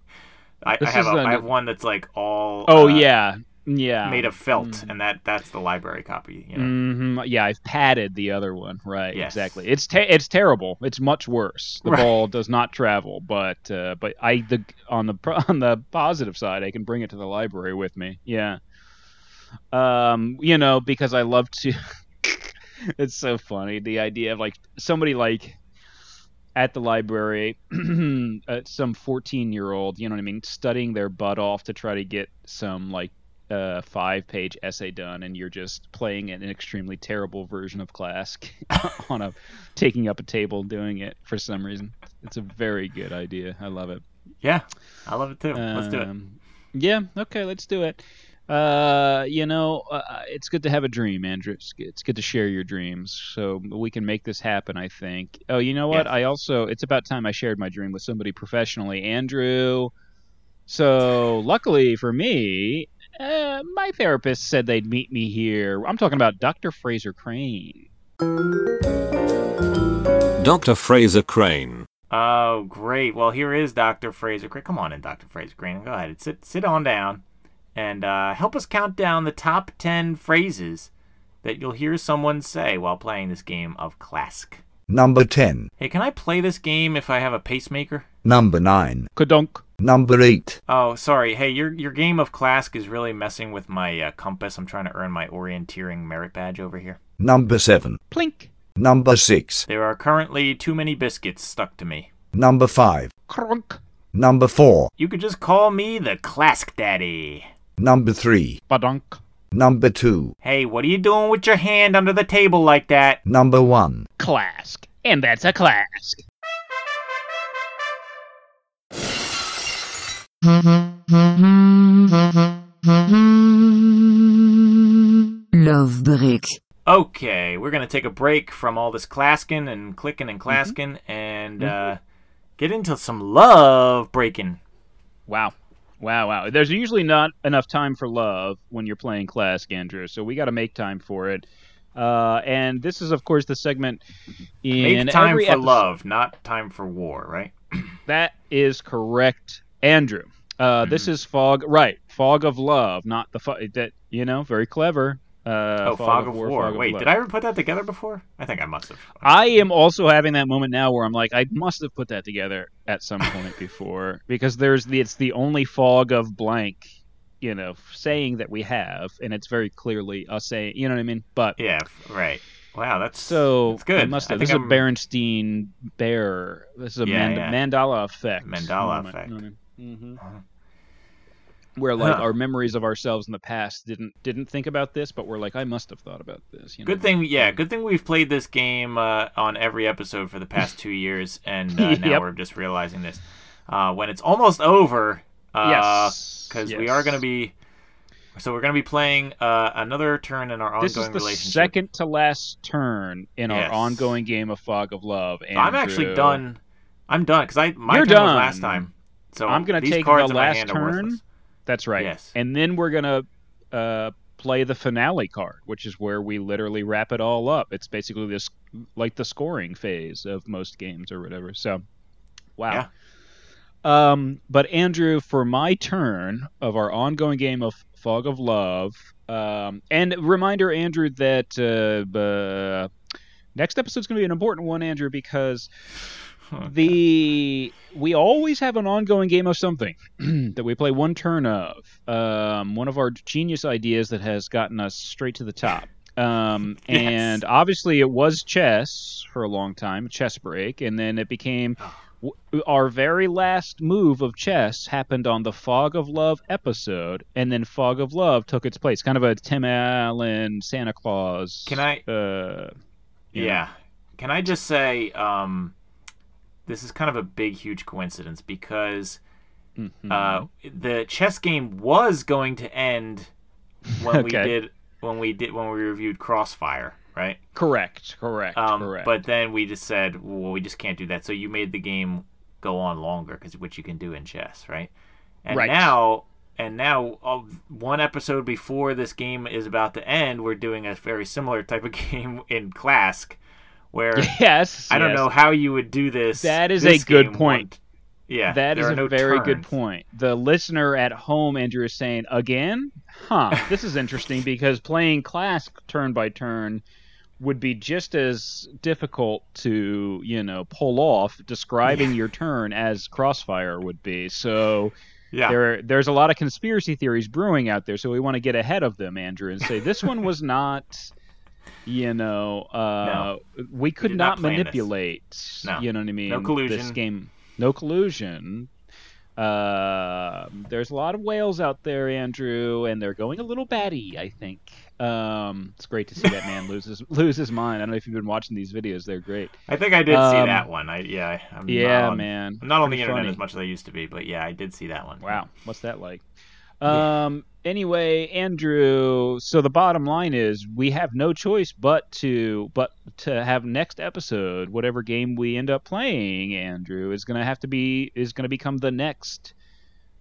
I, I have is a, the- I have one that's like all Oh uh, yeah, yeah. made of felt, and that that's the library copy. You know? hmm Yeah, I've padded the other one. Right, Yes. exactly. It's te- it's terrible. It's much worse. The Right. ball does not travel, but uh, but I the on the on the positive side, I can bring it to the library with me. Yeah. Um, you know, because I love to. it's so funny the idea of like somebody like at the library, uh, some 14 year old, you know what I mean, studying their butt off to try to get some like uh, five page essay done, and you're just playing an extremely terrible version of Klask on a taking up a table doing it for some reason. It's a very good idea. I love it. Yeah, I love it too. Let's do it. Um, Yeah, okay, let's do it. Uh, you know, uh, it's good to have a dream, Andrew. It's, it's good to share your dreams, so we can make this happen. I think. Oh, you know what? Yes. I also it's about time I shared my dream with somebody professionally, Andrew. So luckily for me, uh, my therapist said they'd meet me here. I'm talking about Dr. Frasier Crane. Dr. Frasier Crane. Oh, great. Well, here is Dr. Frasier Crane. Come on in, Dr. Frasier Crane. Go ahead. Sit, sit on down and uh, help us count down the top 10 phrases that you'll hear someone say while playing this game of Klask. Number 10. Hey, can I play this game if I have a pacemaker? Number 9. Kadunk. Number 8. Oh, sorry. Hey, your your game of Klask is really messing with my uh, compass. I'm trying to earn my orienteering merit badge over here. Number 7. Plink. Number 6. There are currently too many biscuits stuck to me. Number 5. Crunk. Number 4. You could just call me the Klask Daddy. Number 3. Badunk. Number 2. Hey, what are you doing with your hand under the table like that? Number 1. Klask. And that's a Klask. Love break. Okay, we're gonna take a break from all this klasking and clicking and klasking and uh, get into some love breaking. Wow. Wow, wow. There's usually not enough time for love when you're playing Klask, Andrew, so we got to make time for it. Uh, and this is, of course, the segment in Make time every for episode- love, not time for war, right? That is correct, Andrew. Uh, This Mm-hmm. is fog, right? Fog of love, not the fog. That you know, very clever. Uh, oh, fog, of war. Fog Wait, Love. did I ever put that together before? I think I must have. I am also having that moment now where I'm like, I must have put that together at some point before because there's the it's the only fog of blank, you know, saying that we have, and it's very clearly us saying, you know what I mean? But Yeah, right. Wow, that's so that's good. I must I have. This think is a I'm- Berenstein bear. This is a Yeah, Mand- yeah. Mandela effect. Mandala moment, effect. you know what I mean? Mhm. Where like Huh. our memories of ourselves in the past didn't didn't think about this, but we're like, I must have thought about this. You know? Good thing, yeah. Good thing we've played this game uh, on every episode for the past two years, and uh, now Yep. we're just realizing this uh, when it's almost over. Uh, Yes, because we are going to be. So we're going to be playing uh, another turn in our ongoing This is the relationship. second to last turn in Yes. our ongoing game of Fog of Love. So I'm actually done. I'm done because I my You're turn was done. last time. So I'm gonna take cards the last turn. That's right. Yes. And then we're gonna uh, play the finale card, which is where we literally wrap it all up. It's basically this like the scoring phase of most games or whatever. So, wow. Yeah. Um, but Andrew, for my turn of our ongoing game of Fog of Love, um, and reminder, Andrew, that uh, uh, next episode's going to be an important one, Andrew, because the we always have an ongoing game of something that we play one turn of. Um, one of our genius ideas that has gotten us straight to the top. Um, Yes. And obviously, it was chess for a long time, chess break, and then it became our very last move of chess happened on the Fog of Love episode, and then Fog of Love took its place, kind of a Tim Allen Santa Claus. Can I- Uh, you know. Yeah. Can I just say, um, this is kind of a big, huge coincidence because Mhm. uh, the chess game was going to end when we did when we did when we reviewed Crossfire, right? Correct. Correct. Um, correct. But then we just said, well, we just can't do that. So you made the game go on longer, because which you can do in chess, right? And Right. now, and now, uh, one episode before this game is about to end, we're doing a very similar type of game in Klask, where yes. I don't yes. know how you would do this. That is this a good point. Yeah, That is a no very good point. The listener at home, Andrew, is saying again, huh? This is interesting because playing Klask turn by turn would be just as difficult to you know pull off describing your turn as Crossfire would be. So Yeah, there there's a lot of conspiracy theories brewing out there. So we want to get ahead of them, Andrew, and say this one was not. You know, uh, we could not not, manipulate. No. You know what I mean? No collusion. This game, no collusion. Uh, there's a lot of whales out there, Andrew, and they're going a little batty. I think. Um, it's great to see that man lose his lose his mind. I don't know if you've been watching these videos; they're great. I think I did see Um, that one. I yeah, I'm Yeah, on, man. I'm not on the internet funny. as much as I used to be, but yeah, I did see that one. Wow, what's that like? Um. Anyway, Andrew. So the bottom line is, we have no choice but to but to have next episode, whatever game we end up playing, Andrew is gonna have to be is gonna become the next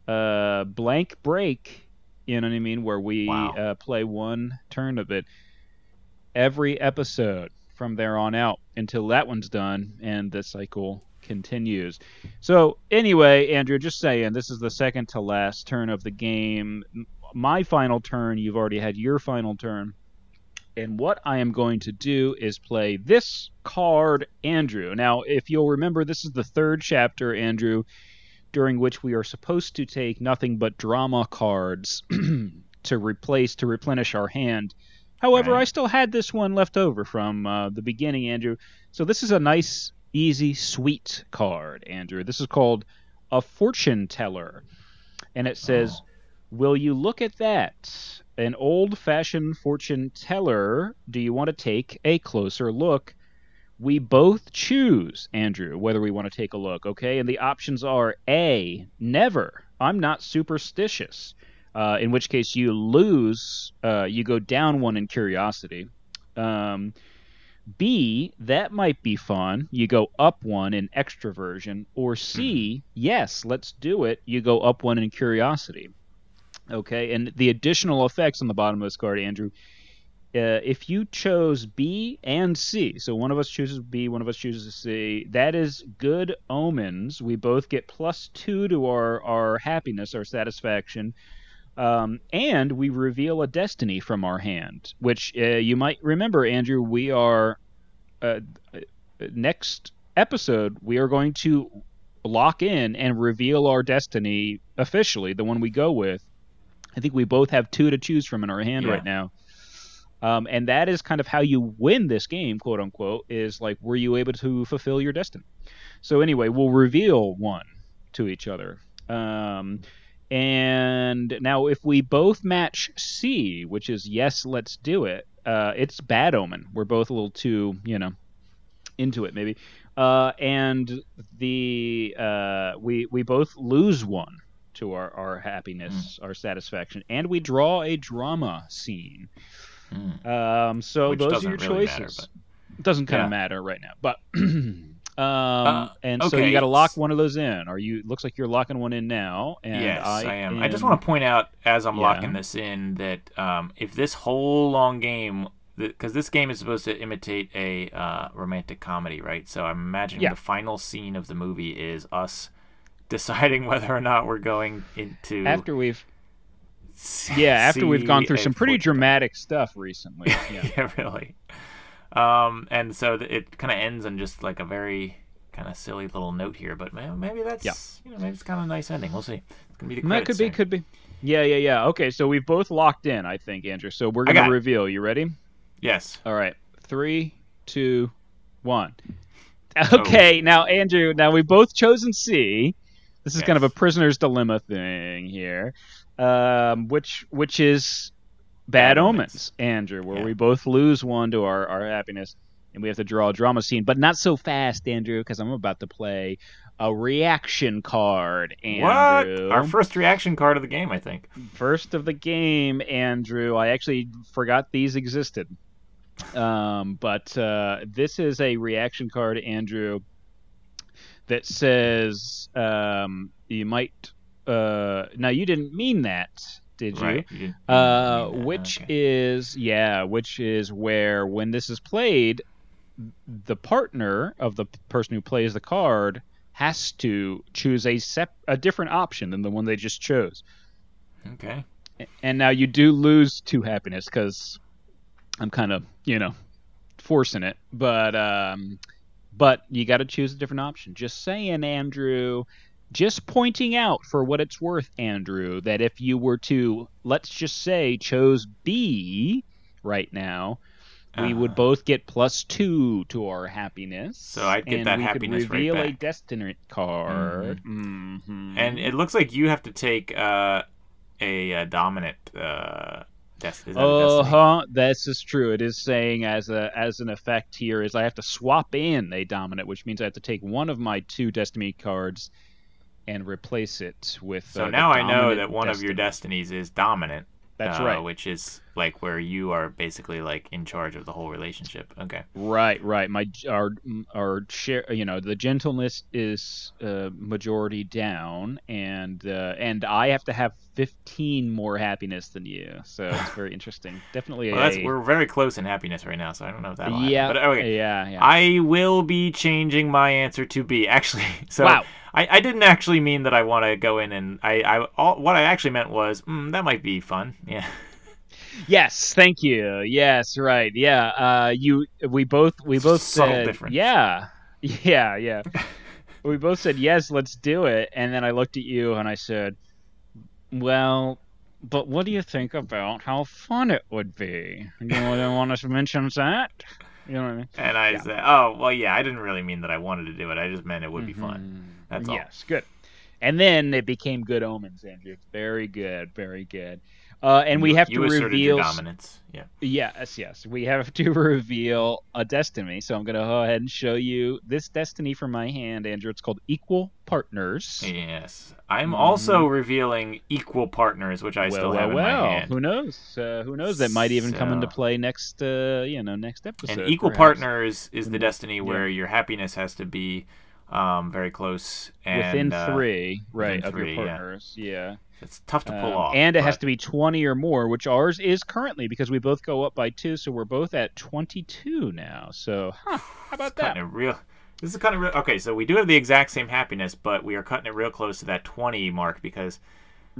uh blank break. You know what I mean? Where we Wow. uh, play one turn of it every episode from there on out until that one's done and the cycle continues. So anyway, Andrew, just saying, this is the second to last turn of the game. My final turn. You've already had your final turn. And what I am going to do is play this card, Andrew. Now, if you'll remember, this is the third chapter, Andrew, during which we are supposed to take nothing but drama cards to replace, to replenish our hand. However, Right. I still had this one left over from uh, the beginning, Andrew. So this is a nice, easy, sweet card, Andrew. This is called a fortune teller. And it says, Will you look at that? An old fashioned fortune teller. Do you want to take a closer look? We both choose, Andrew, whether we want to take a look, okay? And the options are A, never. I'm not superstitious. Uh, in which case you lose, uh, you go down one in curiosity. Um, B, that might be fun. You go up one in extroversion. Or C, yes, let's do it. You go up one in curiosity. Okay, and the additional effects on the bottom of this card, Andrew. Uh, if you chose B and C, so one of us chooses B, one of us chooses C, that is good omens. We both get plus two to our, our happiness, our satisfaction. Um, and we reveal a destiny from our hand, which uh, you might remember, Andrew. We are uh, uh, next episode. We are going to lock in and reveal our destiny officially, the one we go with. I think we both have two to choose from in our hand Yeah. right now. Um, and that is kind of how you win this game, quote unquote, is like, were you able to fulfill your destiny? So, anyway, we'll reveal one to each other. Um, and now, if we both match C, which is yes, let's do it, uh, it's bad omen. We're both a little too, you know, into it, maybe. Uh, and the uh, we we both lose one to our, our happiness, our satisfaction, and we draw a drama scene. Um, so. Which those are your really matter, choices. It doesn't kind Yeah. of matter right now, but um, and so you got to lock one of those in. Are you? Looks like you're locking one in now. And yes, I, I, am. I just want to point out as I'm Yeah. locking this in that um, if this whole long game, because this game is supposed to imitate a uh, romantic comedy, right? So I'm imagining Yeah. the final scene of the movie is us deciding whether or not we're going into after we've yeah after we've gone through some pretty dramatic stuff recently. Yeah. yeah, really. Um, and so th- it kind of ends on just like a very kind of silly little note here, but ma- maybe that's Yeah. you know maybe it's kind of a nice ending. We'll see. It's gonna be the that could be, could be. Yeah, yeah, yeah. Okay, so we've both locked in, I think, Andrew. So we're gonna it. reveal. You ready? Yes. All right. Three, two, one. Oh. Okay, now Andrew, now we've both chosen C. This is kind of a prisoner's dilemma thing here, um, which which is bad, Bad omens, Omens. Andrew, where Yeah. we both lose one to our, our happiness, and we have to draw a drama scene, but not so fast, Andrew, because I'm about to play a reaction card, Andrew. What? Our first reaction card of the game, I think. First of the game, Andrew. I actually forgot these existed. Um, but uh, this is a reaction card, Andrew, that says um, you might. Uh, now, you didn't mean that, did you? Right. you didn't Uh, that, which okay. is yeah, which is where when this is played, the partner of the person who plays the card has to choose a sep- a different option than the one they just chose. Okay. And now you do lose two happiness because I'm kind of you know forcing it, but um, but you got to choose a different option. Just saying, Andrew. Just pointing out for what it's worth, Andrew, that if you were to, let's just say, chose B right now, we would Uh-huh. both get plus two to our happiness. So I'd get and that we happiness could right reveal a destiny card. Mhm. And it looks like you have to take uh, a, uh dominant. Uh, des- is that a Uh huh. This is true. It is saying as a as an effect here is I have to swap in a dominant, which means I have to take one of my two destiny cards and replace it with. So uh, now I know that one of your destinies is dominant. That's uh, right. Which is like where you are basically like in charge of the whole relationship. Okay. Right, right. My our our share, you know, the gentleness is uh, majority down, and uh, and I have to have fifteen more happiness than you. So it's very interesting. Definitely Well, a we're very close in happiness right now, so I don't know if that. yeah, But okay. yeah, yeah. I will be changing my answer to B. Actually, so Wow. I, I didn't actually mean that I want to go in and I, I all, what I actually meant was mm, that might be fun. Yeah. Yes, thank you. Yes, right. Yeah. Uh, you. We both. We both Subtle said. difference. Yeah. Yeah. Yeah. we both said yes. Let's do it. And then I looked at you and I said, "Well, but what do you think about how fun it would be? You want us to mention that? You know what I mean? And I Yeah. said, oh well, yeah. I didn't really mean that I wanted to do it. I just meant it would be fun. That's all. yes, good. And then it became good omens, Andrew. Very good, very good. Uh, and we You- have to reveal. your dominance. Yeah. Yes, yes. We have to reveal a destiny. So I'm going to go ahead and show you this destiny from my hand, Andrew. It's called Equal Partners. Yes. I'm also revealing equal partners, which I well, still well, have in well. my hand. Who knows? Uh, who knows? That might even come into play next, uh, you know, next episode. And equal perhaps. partners is the Mhm. destiny Yeah. where your happiness has to be um, very close and within uh, three, right, within of three, your yeah. partners. Yeah. It's tough to pull Um, off. and it has to be 20 or more, which ours is currently because we both go up by two, so we're both at 22 now. So, huh, how about it's that? cutting it real. This is kind of real. Okay, so we do have the exact same happiness, but we are cutting it real close to that 20 mark because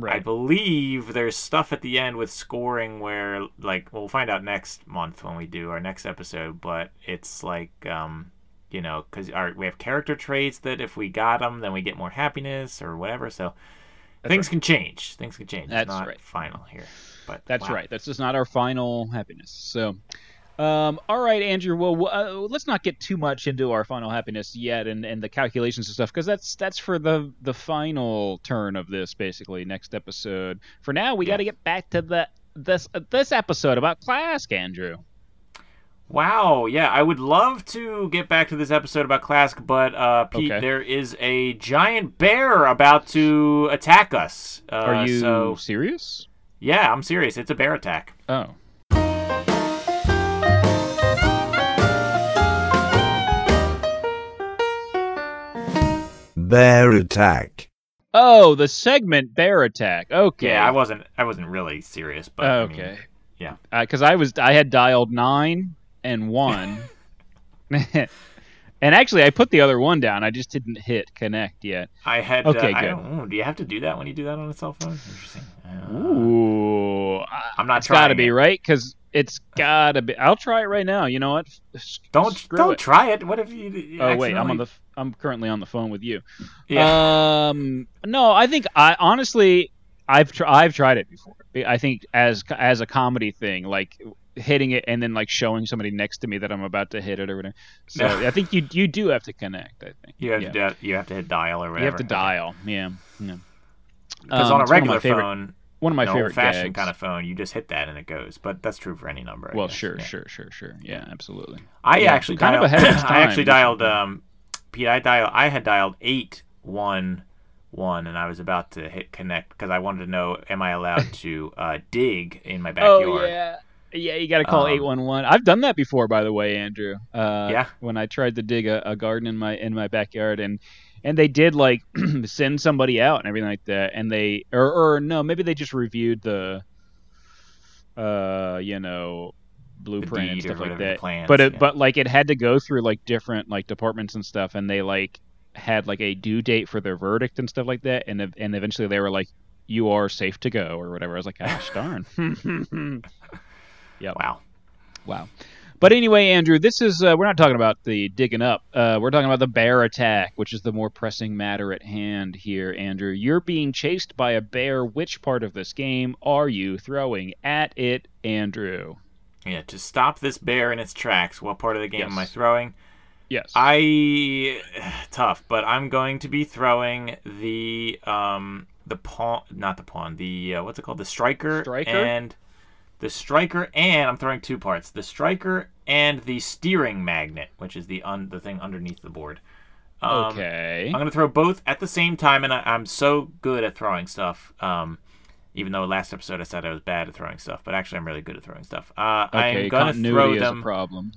I believe there's stuff at the end with scoring where, like, we'll find out next month when we do our next episode, but it's like, um, you know, because we have character traits that if we got them, then we get more happiness or whatever. So things can change. Things can change. That's it's not right. final here. But That's wow. right. That's just not our final happiness. So, um, all right, Andrew. Well, uh, let's not get too much into our final happiness yet, and, and the calculations and stuff, because that's that's for the the final turn of this, basically next episode. For now, we got to get back to the this uh, this episode about Klask, Andrew. Wow, yeah, I would love to get back to this episode about Klask, but uh, Pete, Okay. there is a giant bear about to attack us. Uh, Are you So, serious? yeah, I'm serious. It's a bear attack. Oh. Bear attack. Oh, the segment bear attack. Okay. Yeah, I wasn't. I wasn't really serious, but I mean, okay. yeah. Because I was, I had dialed nine and one, and actually, I put the other one down. I just didn't hit connect yet. I had. Okay, uh, good. Do you have to do that when you do that on a cell phone? Interesting. Uh, Ooh, I'm not It's got to be right because it's got to be. I'll try it right now. You know what? Don't screw don't it. try it. What if you? you Oh wait, I'm on the. I'm currently on the phone with you. Yeah. Um, no, I think I honestly, I've tr- I've tried it before. I think as as a comedy thing, like hitting it and then like showing somebody next to me that I'm about to hit it or whatever. So I think you you do have to connect. I think you have yeah. to. You have to hit dial or whatever. you have to dial. Yeah, yeah. Because Um, on a regular favorite- phone, one of my favorite old-fashioned kind of phone, you just hit that and it goes. But that's true for any number. I well, guess. sure, Yeah. sure, sure, sure. Yeah, absolutely. I Yeah, actually kind of dialed, ahead of its I actually dialed. Um, Pete, I dialed. I had dialed eight one one, and I was about to hit connect because I wanted to know, am I allowed to uh, dig in my backyard? Oh yeah. Yeah, you got to call Um, eight one one. I've done that before, by the way, Andrew. Uh, Yeah? When I tried to dig a, a garden in my in my backyard, and and they did like send somebody out and everything like that, and they or or no, maybe they just reviewed the, uh, you know, blueprint and stuff like that. plans, but it yeah. but like it had to go through like different like departments and stuff, and they like had like a due date for their verdict and stuff like that, and and eventually they were like, "You are safe to go" or whatever. I was like, "Gosh darn." yep. Wow. Wow. But anyway, Andrew, this is uh, we're not talking about the digging up. Uh, we're talking about the bear attack, which is the more pressing matter at hand here, Andrew. You're being chased by a bear. Which part of this game are you throwing at it, Andrew? Yeah, to stop this bear in its tracks, what part of the game am I throwing? Yes. I tough, but I'm going to be throwing the um the pawn, not the pawn, the uh, what's it called, the striker, Striker? and the striker, and I'm throwing two parts, the striker and the steering magnet, which is the un- the thing underneath the board. Um, okay. I'm gonna throw both at the same time, and I, I'm so good at throwing stuff. Um, even though last episode I said I was bad at throwing stuff, but actually I'm really good at throwing stuff. Uh, okay. I'm gonna throw is them. a problem.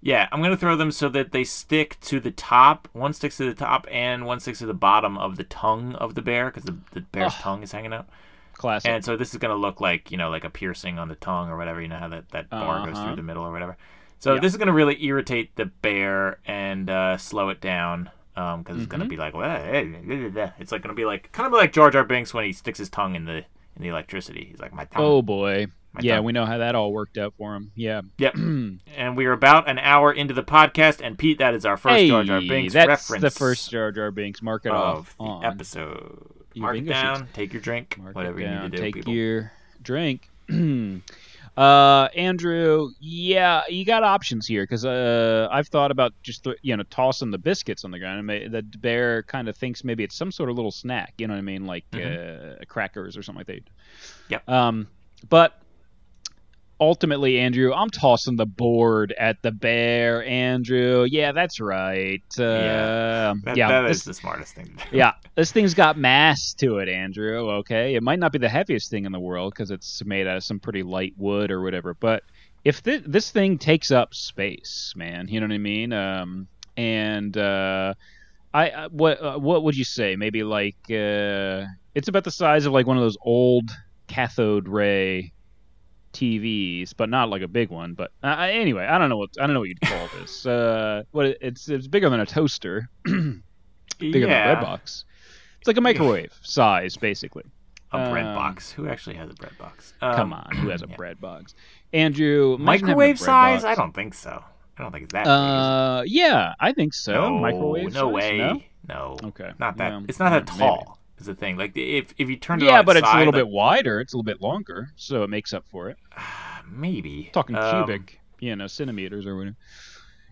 Yeah, I'm gonna throw them so that they stick to the top. One sticks to the top, and one sticks to the bottom of the tongue of the bear, because the, the bear's Ugh. tongue is hanging out. Classic. And so this is gonna look like you know like a piercing on the tongue or whatever. You know how that that bar goes Uh-huh. through the middle or whatever. So Yeah. this is gonna really irritate the bear and uh, slow it down. because it's Mm-hmm. gonna be like, "Well, eh, eh, eh, eh." it's like gonna be like kind of like Jar Jar Binks when he sticks his tongue in the in the electricity. He's like, my tongue. oh boy. My Yeah, tongue. we know how that all worked out for him. Yeah. Yep. and we are about an hour into the podcast, and Pete, that is our first hey, Jar Jar Binks that's reference. the first Jar Jar Binks. Mark it of off the on. episode. Your Mark it bingo down. sheets. Take your drink. Mark whatever it you down. need to do, Take people. your drink. uh, Andrew, yeah, you got options here because uh, I've thought about just th- you know tossing the biscuits on the ground. and ma- the bear kind of thinks maybe it's some sort of little snack. You know what I mean, like uh, crackers or something like that. Mm-hmm. Yep. Um, but ultimately, Andrew, I'm tossing the board at the bear. Andrew, yeah, that's right. Uh, Yeah. That, yeah, that this- is the smartest thing to do. yeah, this thing's got mass to it, Andrew. Okay, it might not be the heaviest thing in the world because it's made out of some pretty light wood or whatever. But if thi- this thing takes up space, man, you know what I mean? Um, and uh, I, I what uh, what would you say? Maybe like uh, it's about the size of like one of those old cathode ray TVs, but not like a big one. But uh, anyway, I don't know what I don't know what you'd call this. Uh, what it's it's bigger than a toaster. bigger yeah. than a bread box. It's like a microwave size, basically. A bread Um, box. Who actually has a bread box? Um, Come on, who has a yeah. bread box? Andrew, imagine having a Microwave size? box. I don't think so. I don't think it's that big. Uh, yeah, I think so. no, microwave no size? way. No? No. Okay. Not that. Yeah, it's not that maybe. Is the thing. Like if if you turn it Yeah, on but its it's a little like- bit wider. It's a little bit longer, so it makes up for it. maybe Talking Um, cubic, you know, centimeters or whatever.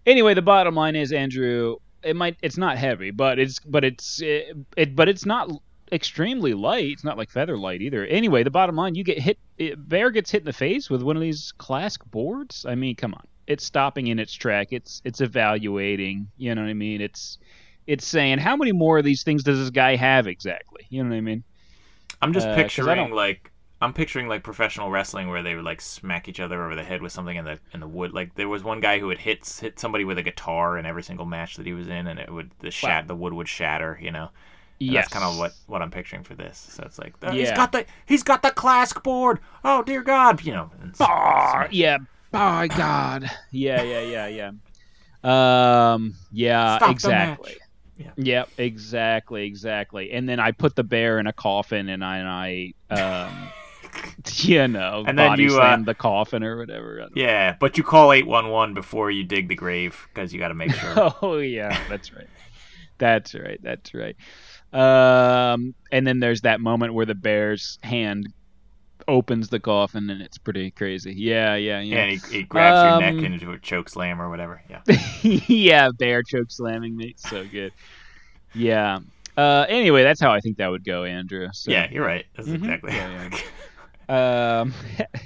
Anyway, the bottom line is, Andrew, it might it's not heavy, but it's but it's it, it but it's not extremely light. It's not like feather light either. Anyway, the bottom line, you get hit. It, Bear gets hit in the face with one of these classic boards. I mean, come on, it's stopping in its track. It's it's evaluating. You know what I mean? It's it's saying how many more of these things does this guy have exactly? You know what I mean? I'm just uh, picturing like I'm picturing like professional wrestling where they would like smack each other over the head with something in the in the wood. Like there was one guy who would hit hit somebody with a guitar in every single match that he was in, and it would the shat the wood would shatter. You know, And yes, that's kind of what what I'm picturing for this. So it's like uh, he's Yeah. got the he's got the Klask board. Oh dear God, you know. smash. yeah. By God. Yeah, yeah, yeah, yeah. Um, yeah, Stop exactly. Yeah. Yep, exactly, exactly. And then I put the bear in a coffin, and I, and I um, you know, And then body you, uh, the coffin or whatever. Yeah, but you call eight one one before you dig the grave because you got to make sure. Oh yeah, that's right. That's right. That's right. Um, and then there's that moment where the bear's hand opens the coffin, and it's pretty crazy. Yeah, yeah, yeah. Yeah, and he, he grabs your Um, neck into a choke slam or whatever. Yeah. yeah, bear choke slamming me. So good. Yeah. Uh, anyway, that's how I think that would go, Andrew. So, Yeah, you're right. That's Mhm. exactly. Yeah, Um,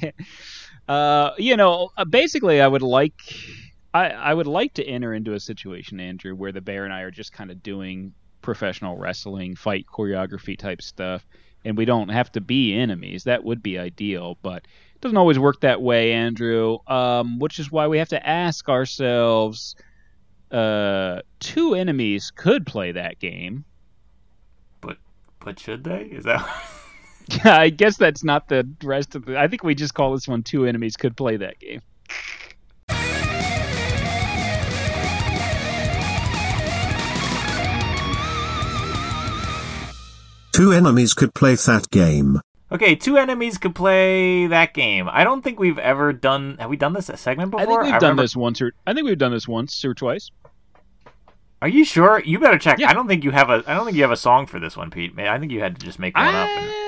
uh, you know, uh, basically, I would like, I, I would like to enter into a situation, Andrew, where the bear and I are just kind of doing professional wrestling fight choreography type stuff, and we don't have to be enemies. That would be ideal, but it doesn't always work that way, Andrew. Um, which is why we have to ask ourselves: uh, two enemies could play that game. But but should they? Is that? Yeah, I guess that's not the rest of the. I think we just call this one two enemies could play that game. Two enemies could play that game. Okay, two enemies could play that game. I don't think we've ever done. Have we done this a segment before? I think we've done remember- this once or I think we've done this once or twice. Are you sure? You better check. Yeah. I don't think you have a. I don't think you have a song for this one, Pete. I think you had to just make one up. And,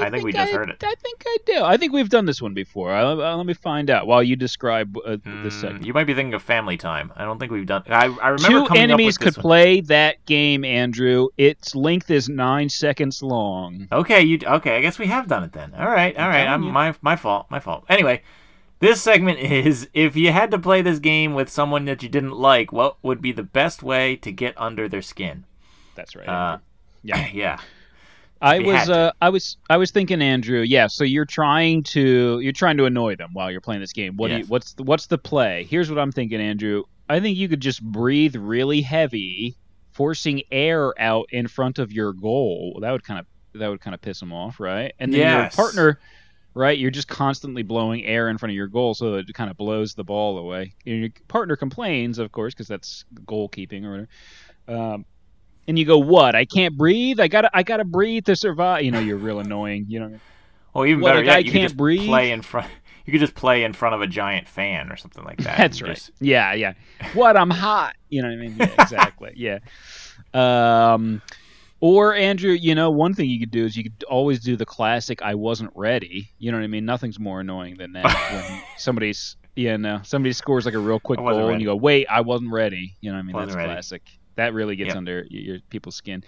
I think we just I- heard it. I think I do. I think we've done this one before. Uh, uh, let me find out while you describe uh, this Mm, segment. you might be thinking of Family Time. I don't think we've done. I, I remember Two coming enemies up with could this one. play that game, Andrew. Its length is nine seconds long. Okay, you okay? I guess we have done it then. All right, all right. telling I'm my my fault. My fault. Anyway, this segment is if you had to play this game with someone that you didn't like, what would be the best way to get under their skin? That's right. Uh, yeah. yeah. I was uh, I was I was thinking, Andrew. Yeah, so you're trying to you're trying to annoy them while you're playing this game. What do you, what's the, what's the play? Here's what I'm thinking, Andrew. I think you could just breathe really heavy, forcing air out in front of your goal. That would kind of that would kind of piss them off, right? And then Yes. your partner, right? You're just constantly blowing air in front of your goal, so it kind of blows the ball away. And your partner complains, of course, because that's goalkeeping or whatever. Um, and you go, "What? I can't breathe. I gotta, I gotta breathe to survive." You know, you're real annoying. You know, Well, even What, better a yet, guy you can't just breathe? play in front. You could just play in front of a giant fan or something like that. that's right. just- Yeah, yeah. What? I'm hot. You know what I mean? Yeah, exactly. yeah. Um, or Andrew, you know, one thing you could do is you could always do the classic "I wasn't ready." You know what I mean? Nothing's more annoying than that when somebody's. Yeah, no. Somebody scores like a real quick goal, wasn't and you go, "Wait, I wasn't ready." You know what I mean? Wasn't That's ready. classic. That really gets Yep. under y- your people's skin.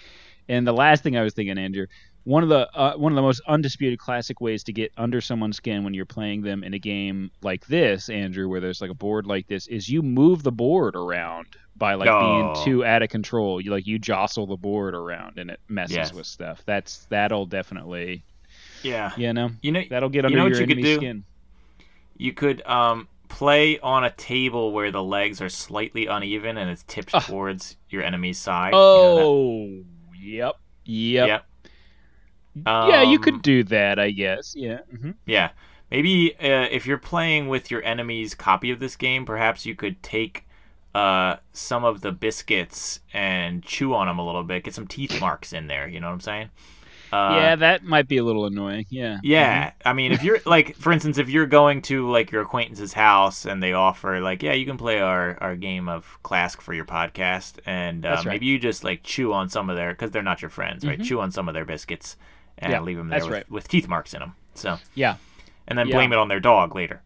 And the last thing I was thinking, Andrew, one of the uh, one of the most undisputed classic ways to get under someone's skin when you're playing them in a game like this, Andrew, where there's like a board like this, is you move the board around by like Oh. being too out of control. You like you jostle the board around and it messes Yes. with stuff. That's that'll definitely, yeah. you know, You know, that'll get you under know your you enemy's skin. you could um play on a table where the legs are slightly uneven and it's tipped Ah. towards your enemy's side. you know Oh, yep, yep. Yep. yeah, you Um, could do that, I guess. Yeah. hmm Yeah. Maybe uh, if you're playing with your enemy's copy of this game, perhaps you could take uh, some of the biscuits and chew on them a little bit. Get some teeth marks in there. You know what I'm saying? Uh, yeah, that might be a little annoying. Yeah. Yeah, I mean, if you're like, for instance, if you're going to like your acquaintance's house and they offer like, yeah, you can play our our game of Klask for your podcast, and uh, right. maybe you just like chew on some of their because they're not your friends, right? Chew on some of their biscuits and Yeah, leave them there with, right. with teeth marks in them. So, Yeah. and then Yeah. blame it on their dog later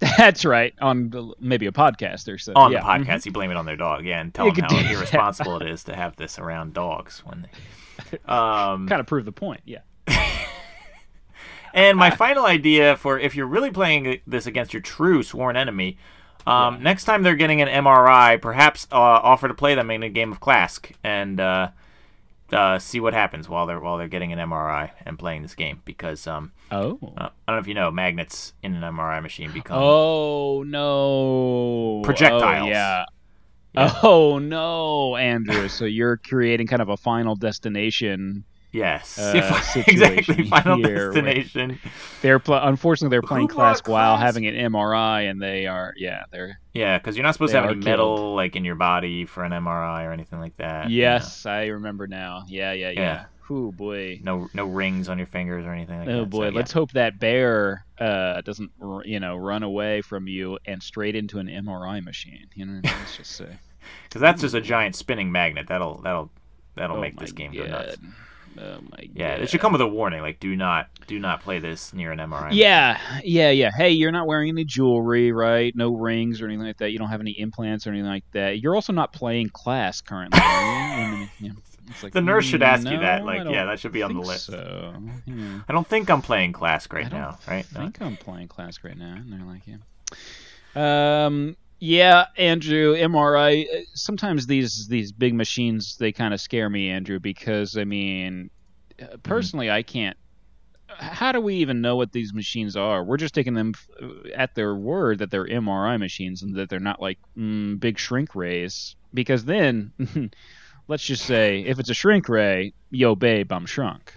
That's right. On the- maybe a podcast or so. on yeah. the podcast. You blame it on their dog, yeah, and tell You them how irresponsible it is to have this around dogs when they. Um, Kind of prove the point. Yeah. And my final idea for if you're really playing this against your true sworn enemy, um, next time they're getting an MRI, perhaps uh, offer to play them in a game of Klask and uh, uh, see what happens while they're while they're getting an MRI and playing this game. Because um, Oh. uh, I don't know if you know, magnets in an MRI machine become Oh no. Projectiles. Oh, yeah. Yeah. Oh no, Andrew. so you're creating kind of a final destination. yes, uh, exactly. Final destination. They're pl- unfortunately they're playing Klask while having an MRI, and they are yeah they're Yeah, because you're not supposed to have any metal like in your body for an MRI or anything like that. you know. yes I remember now yeah yeah yeah. Yeah. Oh boy. No, no rings on your fingers or anything like that. Oh so, boy, yeah. let's hope that bear uh, doesn't, you know, run away from you and straight into an MRI machine. You know, let's just say. Because that's just a giant spinning magnet. That'll that'll that'll oh make this game god. go nuts. Oh my Yeah, god. it should come with a warning, like do not do not play this near an MRI. Yeah, yeah, yeah. Hey, you're not wearing any jewelry, right? No rings or anything like that. You don't have any implants or anything like that. You're also not playing Klask currently. Are you? I mean, yeah. It's like, The nurse should ask you "Mm, that, like, yeah, that should be on the list. So, yeah. I don't think I'm playing Klask right now, right? I No. think I'm playing Klask right now, and they're like, yeah. Um, Yeah, Andrew, MRI. uh, Sometimes these these big machines they kind of scare me, Andrew, because I mean, uh, personally, I can't. How do we even know what these machines are? We're just taking them at their word that they're MRI machines and that they're not like mm, big shrink rays. Because then, let's just say, if it's a shrink ray, yo, babe, I'm shrunk.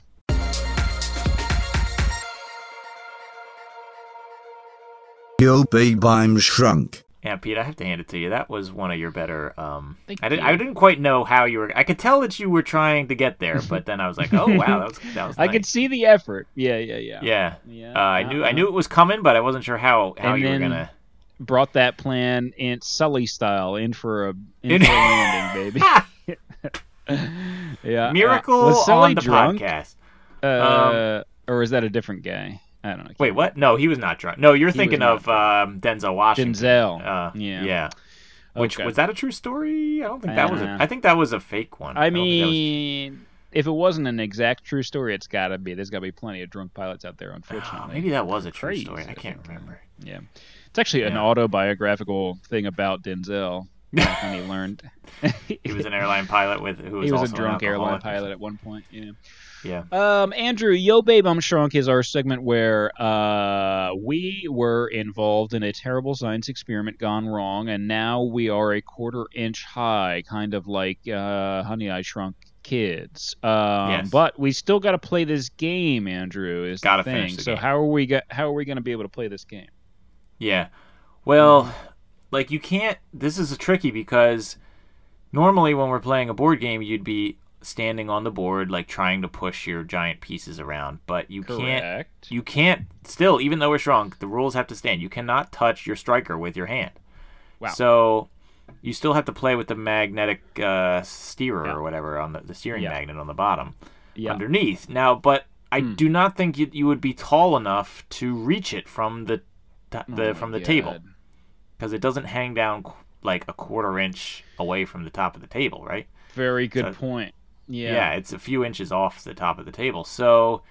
Yo babe I'm shrunk. Yeah, Pete, I have to hand it to you. That was one of your better. Um, Thank I didn't. you. I didn't quite know how you were. I could tell that you were trying to get there, but then I was like, oh wow, that was that was. I could see the effort. Yeah, yeah, yeah. Yeah. Yeah, Uh, I knew. I uh-uh. knew it was coming, but I wasn't sure how how And you were then- gonna. Brought that plan in Sully style in for a in, In- for a landing, baby. yeah. Miracle uh, on the drunk? podcast. Uh, or is that a different guy? I don't know. I Wait, what? No, he was not drunk. No, you're He thinking of um, Denzel Washington. Denzel. Uh, Yeah. Yeah. Which Okay. was that a true story? I don't think that was. A, Uh, I think that was a fake one. I was- mean, if it wasn't an exact true story, it's got to be. There's got to be plenty of drunk pilots out there, Oh, unfortunately. maybe that was a true Crazy, story. I I can't remember. Yeah. It's actually an autobiographical thing about Denzel. When he learned. He was an airline pilot with who was he was also a drunk airline pilot at one point. Yeah. Yeah. Um, Andrew, Yo Babe I'm Shrunk is our segment where uh, we were involved in a terrible science experiment gone wrong, and now we are a quarter inch high, kind of like uh, Honey I Shrunk Kids. Um, Yes. But we still got to play this game, Andrew. Is Gotta the thing. the so game. how are we go- how are we going to be able to play this game? Yeah. Well, like you can't. This is a tricky because normally when we're playing a board game, you'd be standing on the board, like trying to push your giant pieces around. But you can't. You can't. Still, even though we're shrunk, the rules have to stand. You cannot touch your striker with your hand. Wow. So you still have to play with the magnetic uh, steerer Yeah. or whatever on the, the steering Yeah. magnet on the bottom Yeah. underneath. Now, but I Hmm. do not think you, you would be tall enough to reach it from the the Oh from the table God. Because it doesn't hang down like a quarter inch away from the top of the table, right? Very good So- point. Yeah. Yeah, it's a few inches off the top of the table. So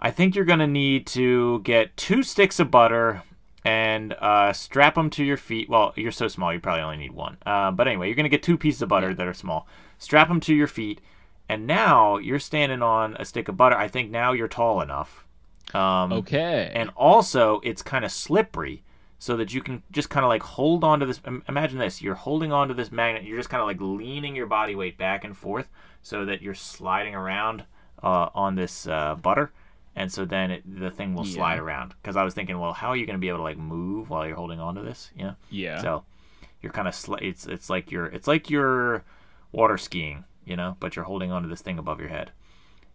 I think you're going to need to get two sticks of butter and uh, strap them to your feet. Well, you're so small, you probably only need one. Uh, but anyway, you're going to get two pieces of butter that are small. Strap them to your feet. And now you're standing on a stick of butter. I think now you're tall enough. Um, Okay. and also it's kind of slippery so that you can just kind of like hold on to this imagine this you're holding on to this magnet you're just kind of like leaning your body weight back and forth so that you're sliding around uh, on this uh, butter and so then it, the thing will slide around. Because i was thinking well how are you going to be able to like move while you're holding on to this you know? Yeah. so you're kind of sli- it's it's like you're it's like you're water skiing you know but you're holding onto this thing above your head.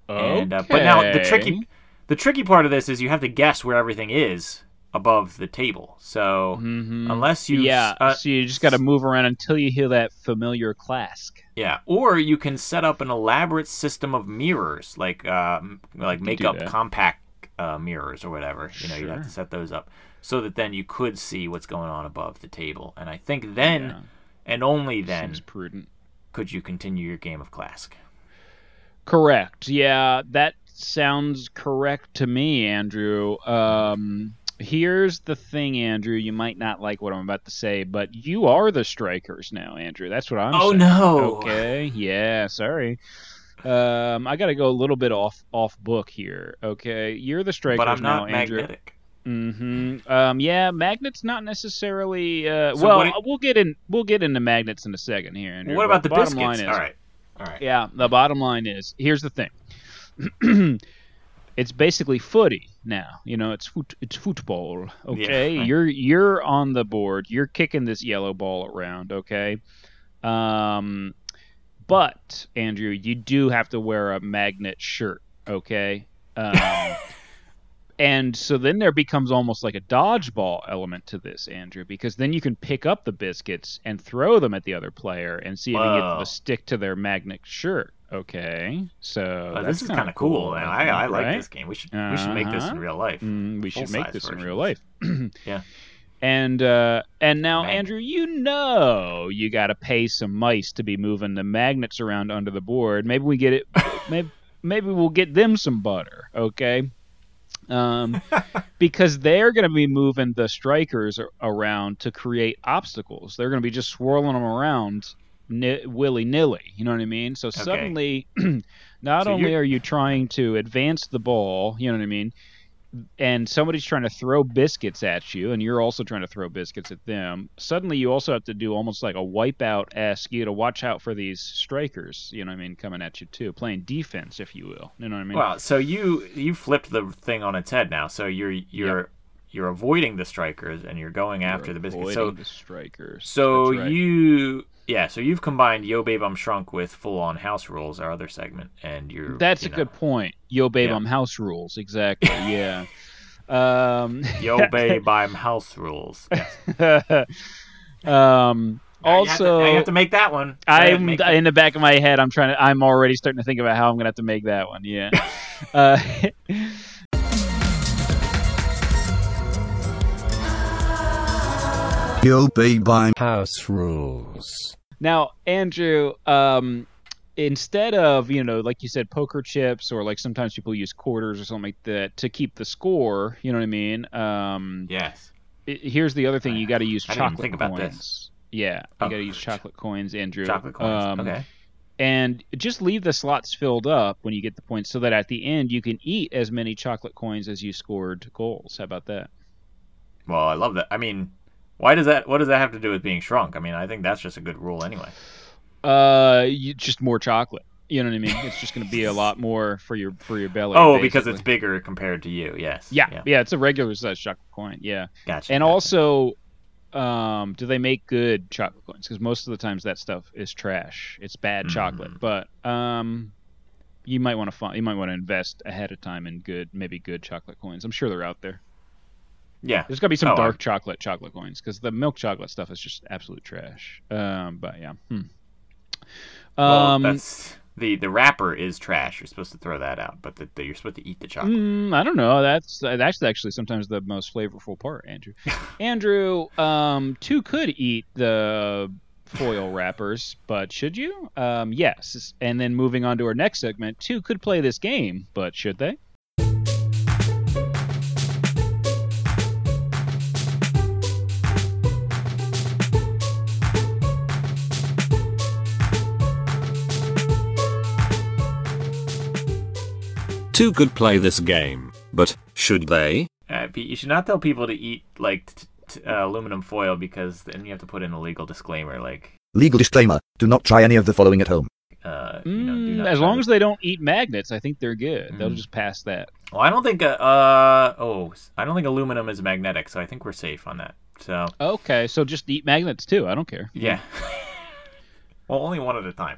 And uh, but now the tricky the tricky part of this is you have to guess where everything is above the table. So Mhm. unless you yeah, uh, so you just got to move around until you hear that familiar klask. yeah, or you can set up an elaborate system of mirrors like uh, like do make up compact uh, mirrors or whatever. You know, you have to set those up so that then you could see what's going on above the table. And I think then Yeah. and only then Seems prudent. could you continue your game of Classic. Correct. Yeah, that sounds correct to me, Andrew. Um, here's the thing, Andrew. You might not like what I'm about to say, but you are the strikers now, Andrew. That's what I'm Oh, saying. no. Okay. Yeah. Sorry. Um, I got to go a little bit off off book here. Okay, you're the strikers But I'm not now, Andrew. magnetic. hmm Um, yeah, magnets not necessarily. Uh, So well, it- we'll get in. We'll get into magnets in a second here, Andrew. what but about the bottom biscuits? line is, All right. All right. yeah, the bottom line is here's the thing. it's basically footy now. You know, it's foot, it's football. Okay, right. you're you're on the board. You're kicking this yellow ball around. Okay, um, but Andrew, you do have to wear a magnet shirt. Okay. Um, and so then there becomes almost like a dodgeball element to this, Andrew, because then you can pick up the biscuits and throw them at the other player and see if you get them Whoa. to stick to their magnet shirt. Okay, so Oh, this is kind of cool, man. I, I like right? this game. We should we should make this in Uh-huh. real life. Mm, we should make this in real life. Yeah. And uh, and now, Andrew, you know you got to pay some mice to be moving the magnets around under the board. Maybe we get it. maybe maybe we'll get them some butter. Okay. Um, because they're going to be moving the strikers around to create obstacles. They're going to be just swirling them around ni- willy nilly. You know what I mean? So suddenly, not So only you're- are you trying to advance the ball, you know what I mean, and somebody's trying to throw biscuits at you, and you're also trying to throw biscuits at them. Suddenly, you also have to do almost like a wipeout esque. You to watch out for these strikers. You know what I mean, coming at you too, playing defense, if you will. You know what I mean? Well, so you you flipped the thing on its head now. So you're you're you're avoiding the strikers and you're going after the biscuits. So the strikers. so right. you yeah. So you've combined Yo Babe I'm Shrunk with Full On House Rules, our other segment, and you're That's a you know, good point. Yo, babe, Yeah. I'm house rules. Exactly. Yeah. um, Yo Babe I'm House Rules. Yes. um, Now you have to- also, you have to make that one. Go I'm in the back of my head. I'm trying to. I'm already starting to think about how I'm gonna have to make that one. Yeah. uh, Yo babe I'm House rules. now, Andrew, um, instead of you know, like you said, poker chips, or like sometimes people use quarters or something like that to keep the score. You know what I mean? Um, Yes. i- here's the other thing: you got to use I didn't chocolate think about coins. this. Yeah, you Oh. got to use chocolate coins, Andrew. Chocolate coins. Um, okay. and just leave the slots filled up when you get the points so that at the end you can eat as many chocolate coins as you scored goals. How about that? Well, I love that. I mean, why does that? What does that have to do with being shrunk? I mean, I think that's just a good rule anyway. Uh, you, just more chocolate. You know what I mean? It's just going to be a lot more for your for your belly. Oh, because it's bigger compared to you. Yes. yeah, yeah, it's a regular size chocolate coin. Yeah, Gotcha. and gotcha. also, um, do they make good chocolate coins? Because most of the times that stuff is trash. It's bad chocolate, Mm. but um. You might want to find. You might want to invest ahead of time in good, maybe good chocolate coins. I'm sure they're out there. Yeah. There's got to be some Oh, dark chocolate chocolate coins because the milk chocolate stuff is just absolute trash. Um, but yeah. Hmm. Well, Um, that's the the wrapper is trash. You're supposed to throw that out, but the, the, you're supposed to eat the chocolate. mm, I don't know. That's that's actually sometimes the most flavorful part, Andrew. Andrew, um, two could eat the foil wrappers, but should you? Um, yes. And then moving on to our next segment, two could play this game, but should they? Two could play this game, but should they? Uh, Pete, you should not tell people to eat like t- t- uh, aluminum foil because then you have to put in a legal disclaimer like, Legal disclaimer do not try any of the following at home. uh, you know, Mm, as long to- as they don't eat magnets, I think they're good. They'll Mm. just pass that. Well, I don't think. Uh, uh, oh, I don't think aluminum is magnetic, so I think we're safe on that. So Okay, so just eat magnets too. I don't care. yeah. well, only one at a time.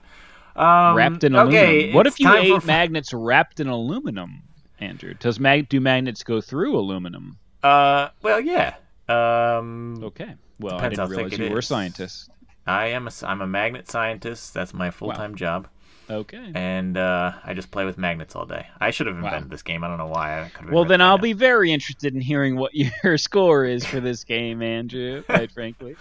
Um, wrapped in okay, aluminum. What if you ate for- magnets wrapped in aluminum, Andrew? Does mag do magnets go through aluminum? Uh, well, yeah. Um, Okay. Well, I didn't realize you were a scientist. I am a, I'm a magnet scientist. That's my full time job, Okay. and uh, I just play with magnets all day. I should have Wow. invented this game. I don't know why. I Well, then I'll be very interested in hearing what your score is for this game, Andrew. Quite frankly.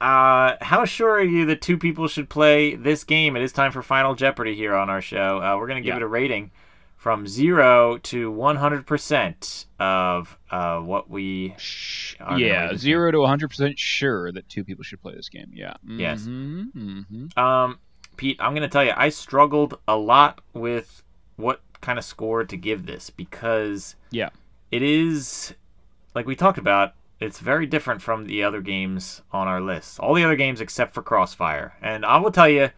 Uh, how sure are you that two people should play this game? It is time for Final Jeopardy here on our show. Uh, we're going to give Yeah. it a rating from 0 to 100% of uh, what we are yeah, zero to 100 percent sure that two people should play this game. Yeah. Yes. hmm hmm Um, Pete, I'm going to tell you, I struggled a lot with what kind of score to give this because Yeah. it is, like we talked about, it's very different from the other games on our list. All the other games except for Crossfire. And I will tell you,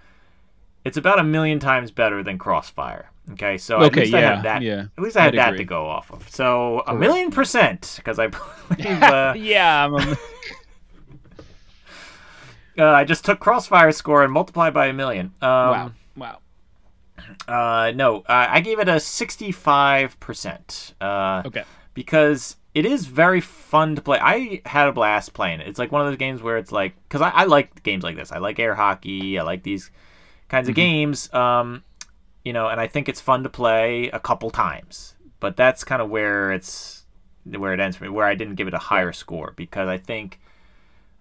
it's about a million times better than Crossfire. Okay, so at Okay, least I yeah, have that. yeah, At least I had I'd that agree. to go off of. So a million percent, because I believe uh, yeah. A, uh, I just took Crossfire score and multiplied by a million. Um, wow. Wow. Uh, no, I gave it a 65%. Uh, Okay. Because it is very fun to play. I had a blast playing it. It's like one of those games where it's like, because I, I like games like this. I like air hockey. I like these kinds of games. Um, you know, and I think it's fun to play a couple times. But that's kind of where it's where it ends for me. Where I didn't give it a higher score because I think,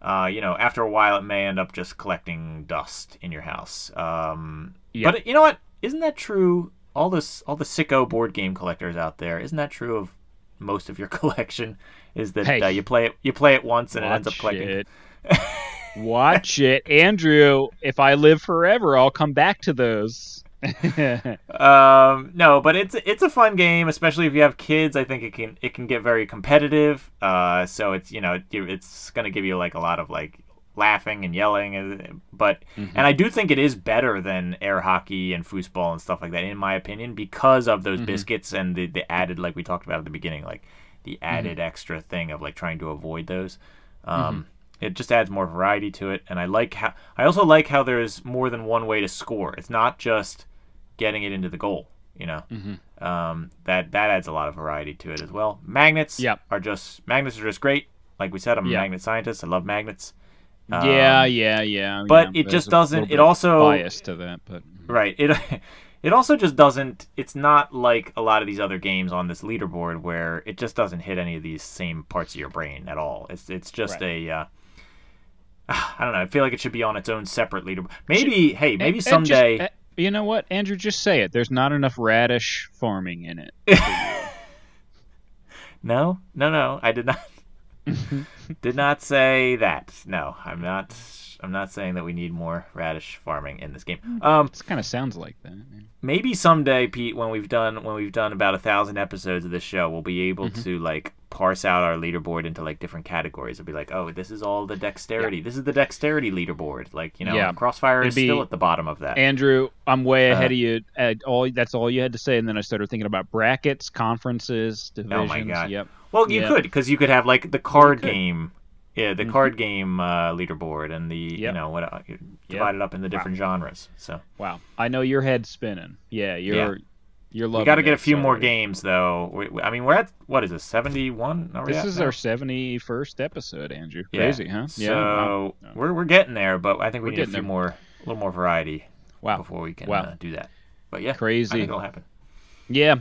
uh, you know, after a while it may end up just collecting dust in your house. Um, Yeah. But you know what? Isn't that true all this all the sicko board game collectors out there. Isn't that true of most of your collection? Is that Hey. uh, you play it you play it once and it ends up collecting. it. Watch it, Andrew. If I live forever, I'll come back to those. Um, no, but it's it's a fun game, especially if you have kids. I think it can it can get very competitive. Uh, so it's you know it, it's gonna give you like a lot of like laughing and yelling, and but Mm-hmm. and I do think it is better than air hockey and foosball and stuff like that, in my opinion, because of Mm-hmm. those biscuits and the the added like we talked about at the beginning, like the Mm-hmm. added extra thing of like trying to avoid those. Um, It just adds more variety to it, and I like how I also like how there's more than one way to score. It's not just getting it into the goal. You know, Mm-hmm. um, that that adds a lot of variety to it as well. Magnets Yep. are just magnets are just great. Like we said, I'm a magnet scientist. I love magnets. Yeah, Um, yeah, yeah. but yeah, it just doesn't- it also- bias to that, but Right. It it also just doesn't. It's not like a lot of these other games on this leaderboard where it just doesn't hit any of these same parts of your brain at all. It's it's just a. Uh, I don't know. I feel like it should be on its own separate leaderboard. Maybe, hey, maybe And- and just- someday. uh, you know what, Andrew? Just say it. There's not enough radish farming in it. No, no, no. I did not. did not say that. No, I'm not. I'm not saying that we need more radish farming in this game. Um, It kind of sounds like that. man. maybe someday, Pete, when we've done when we've done about a thousand episodes of this show, we'll be able Mm-hmm. to like parse out our leaderboard into like different categories. It'll be like, oh, this is all the dexterity. This is the dexterity leaderboard. Like you know, Yeah. Crossfire is It'd be- still at the bottom of that. Andrew, I'm way Uh-huh. ahead of you. At all that's all you had to say, and then I started thinking about brackets, conferences, divisions. Oh my God. Yep. Well, you Yeah. could because you could have like the card. Mm-hmm. game, yeah, the card game uh, leaderboard, and the you know what uh, divide it up in the different genres. So Wow. I know your head's spinning. Yeah, you're you're loving. we got to get a few more games though. We, we- I mean, we're at what is this seventy one? This is our 71st episode, Andrew. Yeah. Crazy, huh? So Yeah. Wow. we're we're getting there, but I think we We're need a few there. more, a little more variety Wow. before we can Wow. uh, do that. But yeah, I Crazy. think it'll happen. Yeah.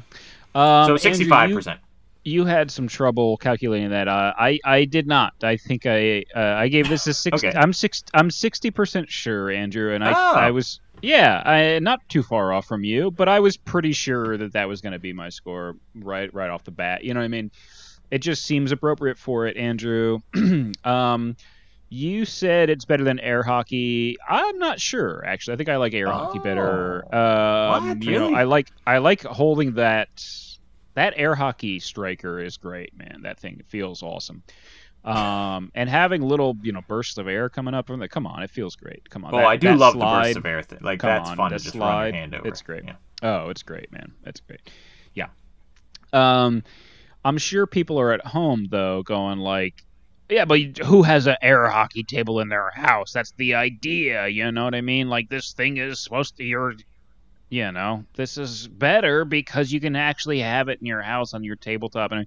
Um, so sixty five percent. You had some trouble calculating that. Uh, I I did not. I think I uh, I gave this a six. Okay. I'm six. I'm sixty percent sure, Andrew, and I Oh. I was yeah. I not too far off from you, but I was pretty sure that that was going to be my score right right off the bat. You know what I mean? It just seems appropriate for it, Andrew. um, you said it's better than air hockey. I'm not sure actually. I think I like air hockey better. Um, What? You know, Really? I like I like holding that. That air hockey striker is great, man. That thing feels awesome. Um, and having little, you know, bursts of air coming up from the come on, it feels great. Come on. Oh, that- I do love slide, the burst of air thing. Like that's on, fun to that just run your slide, hand over. it's great. Yeah. Oh, it's great, man. That's great. Yeah. Um, I'm sure people are at home though, going like, "Yeah, but who has an air hockey table in their house? That's the idea, you know what I mean? Like this thing is supposed to your, you know, this is better because you can actually have it in your house on your tabletop, and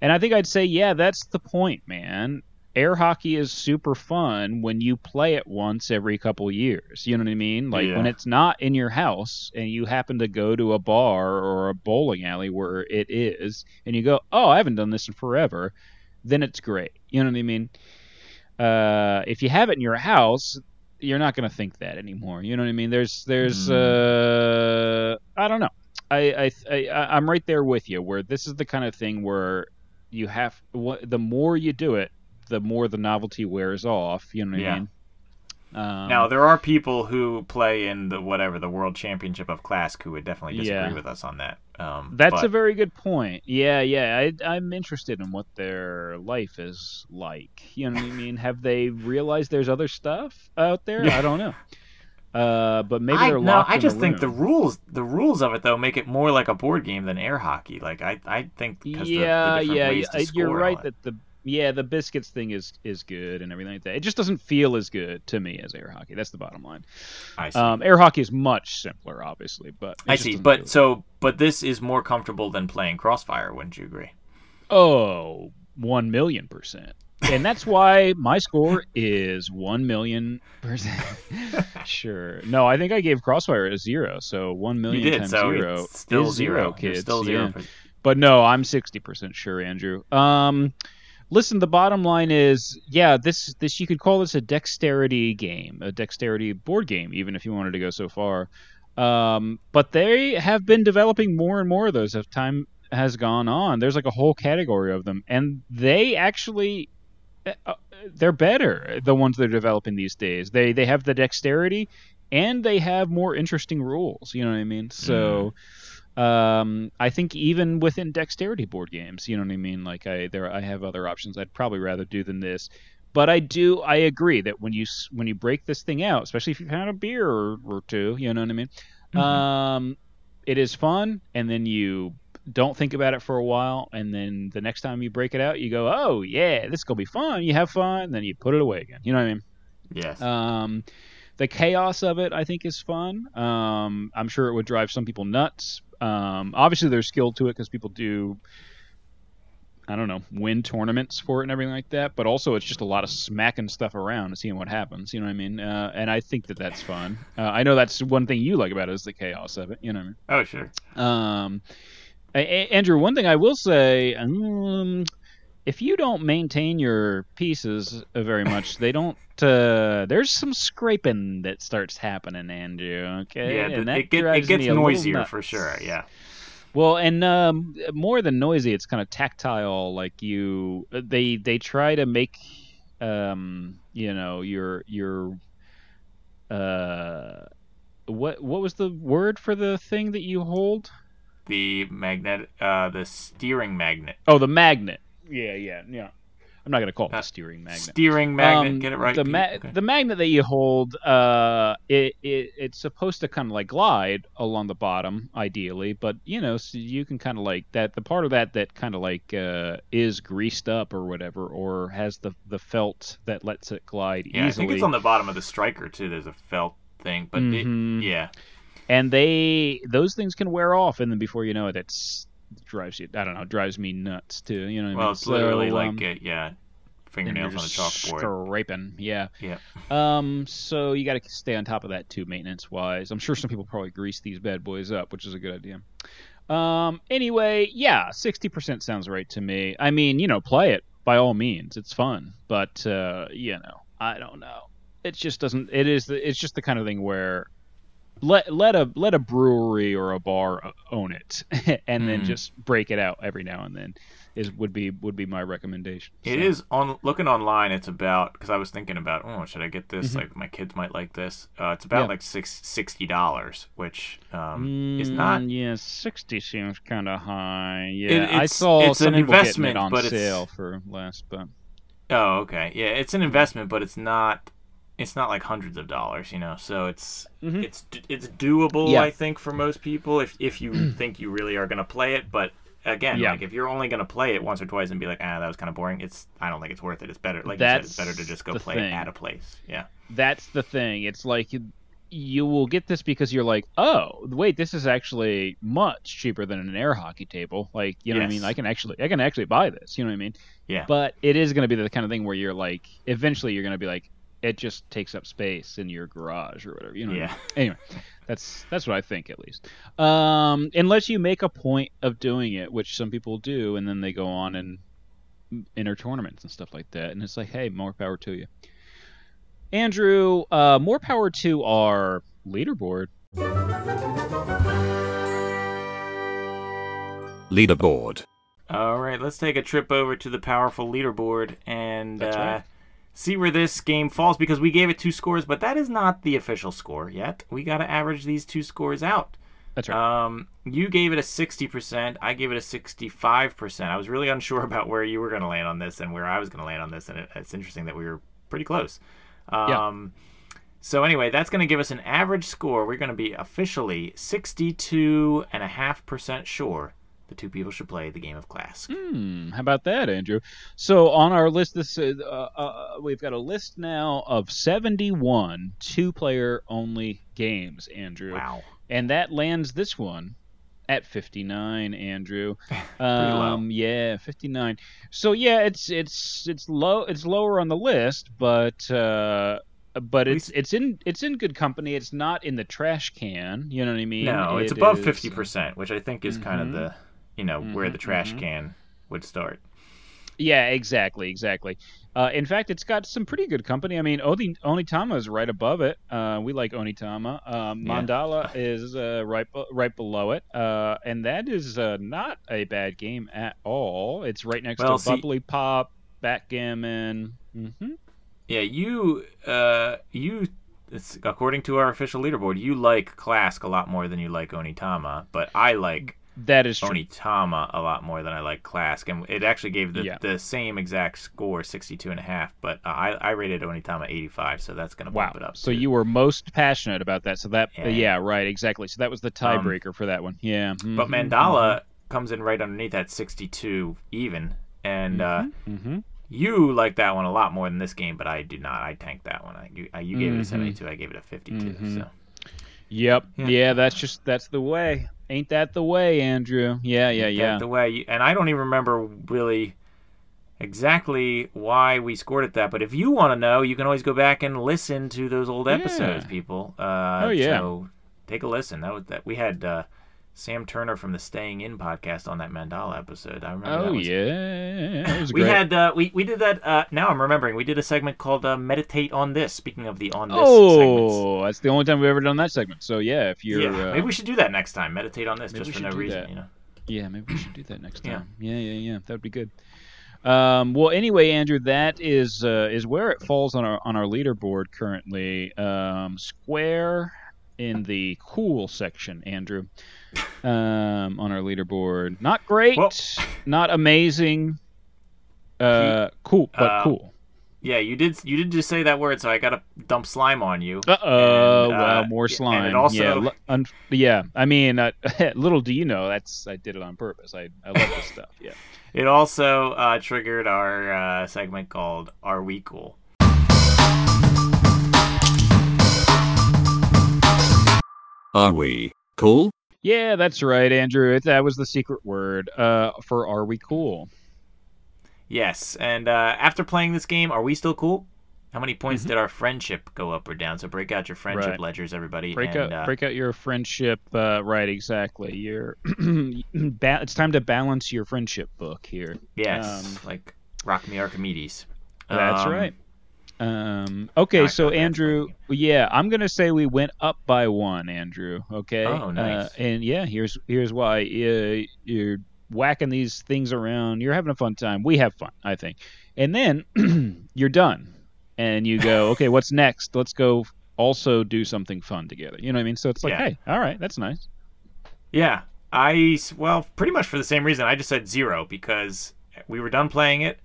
and I think I'd say, yeah, that's the point, man. Air hockey is super fun when you play it once every couple years. You know what I mean? Like when it's not in your house and you happen to go to a bar or a bowling alley where it is, and you go, "Oh, I haven't done this in forever," then it's great. You know what I mean? Uh, if you have it in your house, you're not going to think that anymore. You know what I mean? There's, there's, uh, I don't know. I, I, I, I'm right there with you. Where this is the kind of thing where you have, what, the more you do it, the more the novelty wears off. You know what Yeah. I mean? Um, Now there are people who play in the whatever the World Championship of Klask who would definitely disagree Yeah. with us on that. Um, That's but- a very good point. Yeah, yeah. I, I'm interested in what their life is like. You know what I mean? Have they realized there's other stuff out there? I don't know. Uh, but maybe I they're no, locked I in just think the rules the rules of it though make it more like a board game than air hockey. Like I I think because yeah, the, the yeah, yeah. You're right that the yeah the biscuits thing is is good and everything like that. It just doesn't feel as good to me as air hockey. That's the bottom line. I see. Um, air hockey is much simpler, obviously, but I see, but so but this is more comfortable than playing Crossfire. Wouldn't you agree? Oh, one million percent. And that's why my score is one million percent. sure. No, I think I gave Crossfire a zero, so one You million did, times so zero it's still zero. zero, You're kids. still zero. yeah. But no, I'm sixty percent sure, Andrew. Um, listen, the bottom line is, yeah, this this you could call this a dexterity game, a dexterity board game, even if you wanted to go so far. Um, but they have been developing more and more of those as time has gone on. There's like a whole category of them, and they actually uh, they're better. The ones they're developing these days. They they have the dexterity, and they have more interesting rules. You know what I mean? So. Um, I think even within dexterity board games, you know what I mean. Like I, there, I have other options I'd probably rather do than this. But I do, I agree that when you when you break this thing out, especially if you've had a beer or, or two, you know what I mean. Um, it is fun, and then you don't think about it for a while, and then the next time you break it out, you go, "Oh yeah, this is gonna be fun." You have fun, then you put it away again. You know what I mean? Yes. Um, the chaos of it, I think, is fun. Um, I'm sure it would drive some people nuts. Um, obviously, there's skill to it because people do, I don't know, win tournaments for it and everything like that. But also, it's just a lot of smacking stuff around and seeing what happens. You know what I mean? Uh, and I think that that's fun. Uh, I know that's one thing you like about it is the chaos of it. You know what I mean? oh, sure. Um, Andrew, one thing I will say, um, if you don't maintain your pieces uh, very much, they don't. Uh, there's some scraping that starts happening, Andrew. Okay, Yeah, and it, get, it gets me a little noisier for sure. Yeah. Well, and um, more than noisy, it's kind of tactile. Like you, uh, they they try to make, um, you know, your your, uh, what what was the word for the thing that you hold? The magnet, uh, the steering magnet, Oh, the magnet. Yeah, yeah, yeah. I'm not gonna call it Uh, steering magnet. steering magnet. Um, get it right. The ma- Okay. the magnet that you hold, uh, it, it it's supposed to kind of like glide along the bottom, ideally, but you know, so you can kind of like that. The part of that that kind of like uh, is greased up or whatever, or has the the felt that lets it glide yeah, I think it's on the bottom of the striker too. There's a felt thing, but Mhm. it, yeah, and they those things can wear off, and then before you know it, it's it drives you. I don't know, drives me nuts too. You know, what I well, mean? it's literally So, like um, yeah, fingernails on a chalkboard. Scraping, yeah. Yeah. Um, so you got to stay on top of that too, maintenance wise. I'm sure some people probably grease these bad boys up, which is a good idea. Um, anyway, yeah, 60% sounds right to me. I mean, you know, play it by all means. It's fun, but uh, you know, I don't know. It just doesn't. It is. The, it's just the kind of thing where let let a let a brewery or a bar own it, and then Mhm. just break it out every now and then. Is would be would be my recommendation. It So- is on looking online. It's about because I was thinking about oh should I get this Mhm. like my kids might like this. Uh, it's about Yeah. like six sixty dollars, which um, is not. Mm, Yeah, sixty seems kind of high. Yeah, It- I saw it's some an investment, it on but sale for less, but Oh okay, yeah, it's an investment, but it's not. It's not like hundreds of dollars, you know. So it's Mhm. it's it's doable, Yeah. I think, for most people if if you think you really are gonna play it. But again, Yeah. like if you're only gonna play it once or twice and be like, ah, that was kind of boring. It's I don't think it's worth it. It's better, like you said, it's better to just go play thing. it at a place. Yeah. that's the thing. It's like you, you will get this because you're like, oh, wait, this is actually much cheaper than an air hockey table. Like, you know what I mean? Yes. I can actually, I can actually buy this. You know what I mean? Yeah. But it is going to be the kind of thing where you're like, eventually, you're going to be like, it just takes up space in your garage or whatever. You know? What I Yeah. mean? Anyway, that's that's what I think at least. Um, unless you make a point of doing it, which some people do, and then they go on and enter tournaments and stuff like that, and it's like, hey, more power to you. Andrew, uh, more power to our leaderboard. Leaderboard. All right, let's take a trip over to the powerful leaderboard and That's uh, right. See where this game falls because we gave it two scores, but that is not the official score yet. We got to average these two scores out. That's right. Um, you gave it a 60%. I gave it a 65%. I was really unsure about where you were going to land on this and where I was going to land on this, and it, it's interesting that we were pretty close. Yeah. Um, So anyway, that's going to give us an average score. We're going to be officially 62.5% sure the two people should play the game of Klask. Hmm, how about that, Andrew? So on our list, this uh, uh, we've got a list now of 71 two-player only games, Andrew. Wow. and that lands this one at 59 andrew low. um yeah 59 so yeah it's it's it's low it's lower on the list but uh but it's it's in it's in good company it's not in the trash can you know what i mean No, it's It above uh, 50%, which I think is kind of the, you know, where the trash mhm. can would start. Yeah, exactly, exactly. Uh, in fact, it's got some pretty good company. I mean, Oni, Onitama is right above it. Uh, we like Onitama. Um, Yeah. Mandala is uh, right right below it, uh, and that is uh, not a bad game at all. It's right next Well, to see- Bubbly Pop, Backgammon. hmm Yeah, you, uh, you, it's, according to our official leaderboard, you like Klask a lot more than you like Onitama, but I like That is true. Onitama a lot more than I like Klask, and it actually gave the, Yeah. the same exact score, 62 and a half, but uh, I, I rated Onitama 85, so that's going to Wow. bump it up. So to- you were most passionate about that. So that, Yeah. yeah, right, exactly. So that was the Um, tiebreaker for that one. Yeah. But mhm, Mandala comes in right underneath that 62 even, and uh, mhm. you like that one a lot more than this game, but I do not. I tanked that one. I, you, I, you gave it a Mhm. 72, I gave it a 52. Mhm. So Yep. Yeah. Yeah. that's just that's the way. Ain't that the way, Andrew? Yeah, yeah, That yeah. The way, and I don't even remember really exactly why we scored it that. But if you want to know, you can always go back and listen to those old episodes, Yeah. people. Uh, Oh, yeah. So take a listen. That was that we had uh, Sam Turner from the Staying In podcast on that Mandala episode. I remember. that Oh was, yeah, that was We great. had uh, we we did that. Uh, now I'm remembering. We did a segment called uh, "Meditate on This." Speaking of the on this segments. oh, that's the only time we've ever done that segment. So yeah, if you're, yeah, uh, maybe we should do that next time. Meditate on this just for no reason, that. you know. yeah, maybe we should do that next Yeah. time. Yeah, yeah, yeah, that would be good. Um, well, anyway, Andrew, that is uh, is where it falls on our on our leaderboard currently. Um, Square in the cool section, Andrew, um, on our leaderboard. Not great, Well- not amazing. Uh, cool, but uh, cool. Yeah, you did. You did just say that word, so I gotta dump slime on you. Uh oh, And, uh, well, more yeah, and slime. it also- yeah, l- un- yeah. I mean, uh, little do you know, that's I did it on purpose. I I love this stuff. Yeah. It also uh, triggered our uh, segment called "Are We Cool?" Are we cool? Yeah, that's right, Andrew. It, that was the secret word uh, for "Are we cool?" Yes, and uh, after playing this game, are we still cool? How many points did our friendship go up or down? So break out your friendship Mm-hmm. Right. ledgers, everybody. Break and, out, uh, break out your friendship. Uh, right, exactly. Your ba- it's time to balance your friendship book here. Yes, um, like Rock Me Archimedes. That's Um, right. Um, okay, so Andrew, yeah, I'm gonna say we went up by one, Andrew. Okay. Oh, nice. Uh, and yeah, here's here's why. Uh, you're whacking these things around. You're having a fun time. We have fun, I think. And then you're done, and you go, okay, what's next? Let's go. Also do something fun together. You know what I mean? So it's like, Yeah. hey, all right, that's nice. Yeah, I well, pretty much for the same reason. I just said zero because we were done playing it.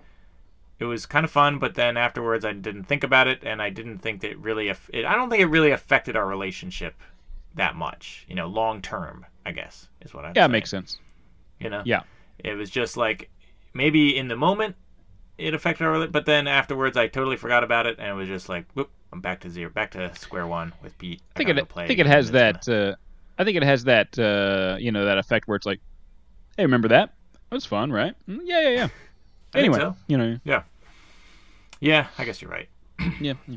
It was kind of fun, but then afterwards, I didn't think about it, and I didn't think that it really. It, I don't think it really affected our relationship that much. You know, long term, I guess is what I'm. Yeah, it saying. makes sense. You know. Yeah. It was just like maybe in the moment it affected our, but then afterwards I totally forgot about it, and it was just like, whoop, I'm back to zero, back to square one with Pete. I think gotta it. I think it has that. Uh, I think it has that. Uh, you know, that effect where it's like, hey, remember that? That was fun, right? Mm, Yeah, yeah, yeah. Anyway, so. you know, gonna- Yeah, I guess you're right. yeah. yeah.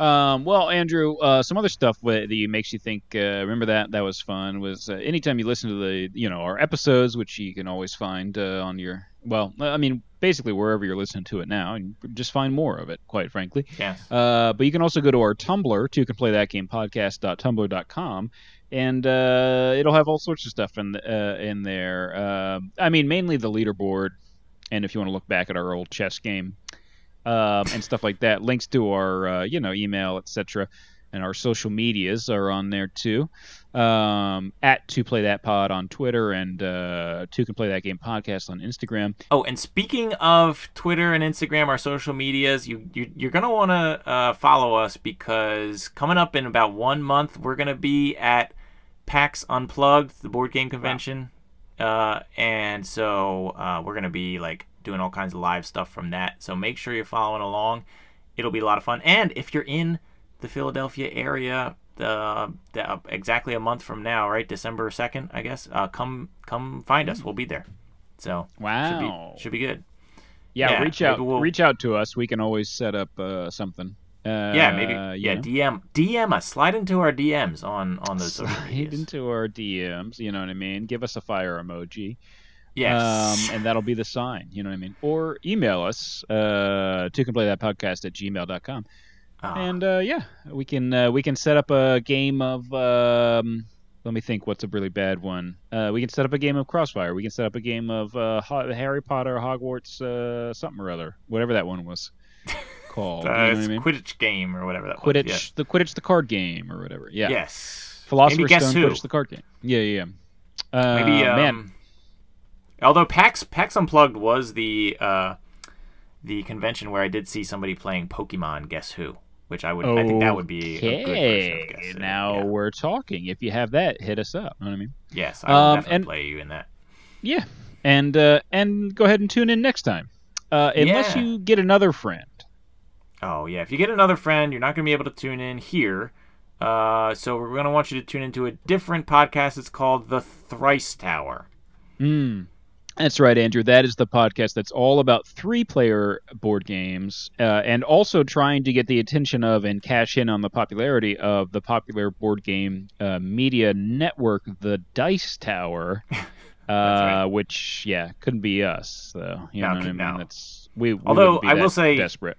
Um, well, Andrew, uh, some other stuff that makes you think. Uh, remember that that was fun. Was uh, anytime you listen to the you know our episodes, which you can always find uh, on your well, I mean basically wherever you're listening to it now, and just find more of it. Quite frankly, Yes. uh, but you can also go to our Tumblr, too. You can play that game podcast.tumblr.com, and uh, it'll have all sorts of stuff in uh, in there. Uh, I mean, mainly the leaderboard, and if you want to look back at our old chess game um, and stuff like that, links to our uh, you know email, etc. And our social medias are on there too. Um, at to play that pod on Twitter and uh, two can play that game podcast on Instagram. Oh, and speaking of Twitter and Instagram, our social medias, you, you you're gonna want to uh, follow us because coming up in about one month, we're gonna be at PAX Unplugged, the board game convention, uh, and so uh, we're gonna be like doing all kinds of live stuff from that. So make sure you're following along. It'll be a lot of fun. And if you're in the Philadelphia area, the, the uh, exactly a month from now, right, December second, I guess. Uh, come come find us. We'll be there. So Wow. should be should be good. Yeah, Yeah, reach out. we'll- Reach out to us. We can always set up uh, something. Uh, yeah, maybe. Yeah, know, DM DM us. Slide into our DMs on on those social slide into our DMs. You know what I mean? Give us a fire emoji. Yes. Um, and that'll be the sign. You know what I mean? Or email us uh, to play that podcast at gmail.com. Ah, And uh, yeah, we can uh, we can set up a game of. Um, let me think. What's a really bad one? Uh, we can set up a game of Crossfire. We can set up a game of uh, Harry Potter, Hogwarts, uh, something or other, whatever that one was called. uh, you know I mean? Quidditch game or whatever that Quidditch, was. Yes. the Quidditch, the card game or whatever. Yeah. Yes. Philosopher's Stone, who? Quidditch, the card game. Yeah, yeah. yeah. Uh, Maybe um, man. Although PAX PAX Unplugged was the uh, the convention where I did see somebody playing Pokemon Guess Who, which I would I think that would be a good version of Okay, Guess Who. now yeah. we're talking. If you have that, hit us up. You know what I mean? yes, I will um, definitely and- play you in that. Yeah, and uh, and go ahead and tune in next time, uh, unless Yeah. you get another friend. Oh yeah, if you get another friend, you're not going to be able to tune in here. Uh, so we're going to want you to tune into a different podcast. It's called The Thrice Tower. Mm. That's right, Andrew. That is the podcast that's all about three-player board games, uh, and also trying to get the attention of and cash in on the popularity of the popular board game uh, media network, the Dice Tower. Uh, right. which yeah, couldn't be us. So you No, know what I mean. That's we. we Although, be I will say- desperate.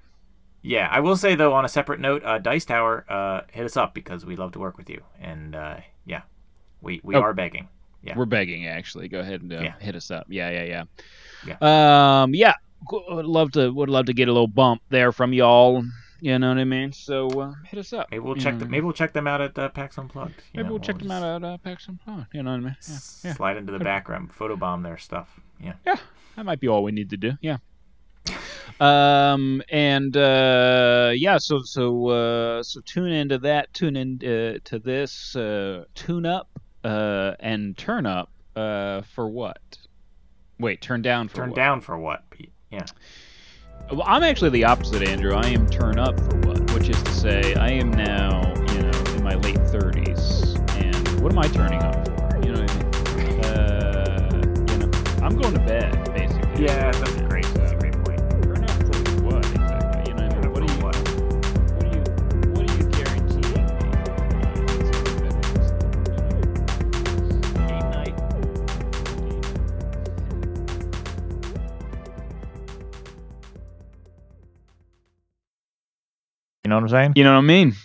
Yeah, I will say though, on a separate note, uh, Dice Tower, uh, hit us up because we love to work with you, and uh, yeah, we we Oh. are begging. Yeah. We're begging actually. Go ahead and uh, Yeah. hit us up. Yeah, yeah, yeah. Yeah. Um, yeah. Would love to. Would love to get a little bump there from y'all. You know what I mean? So uh, hit us up. Maybe we'll check know them. maybe we'll check them out at uh, PAX Unplugged. Maybe know, we'll check them out at uh, PAX Fun. You know what I mean? Yeah, yeah. Slide into the background, photobomb their stuff. Yeah. Yeah, that might be all we need to do. Yeah. Um and uh yeah, so so uh so tune into that, tune in uh, to this, uh tune up uh and turn up uh for what? Wait, turn down for Turn what? down for what, Pete? Yeah. Well, I'm actually the opposite, Andrew. I am turn up for what? Which is to say, I am now, you know, in my late 30s, and what am I turning up for? You know what I mean? Uh, you know, I'm going to bed, basically. Yeah, that's You know what I'm saying? You know what I mean?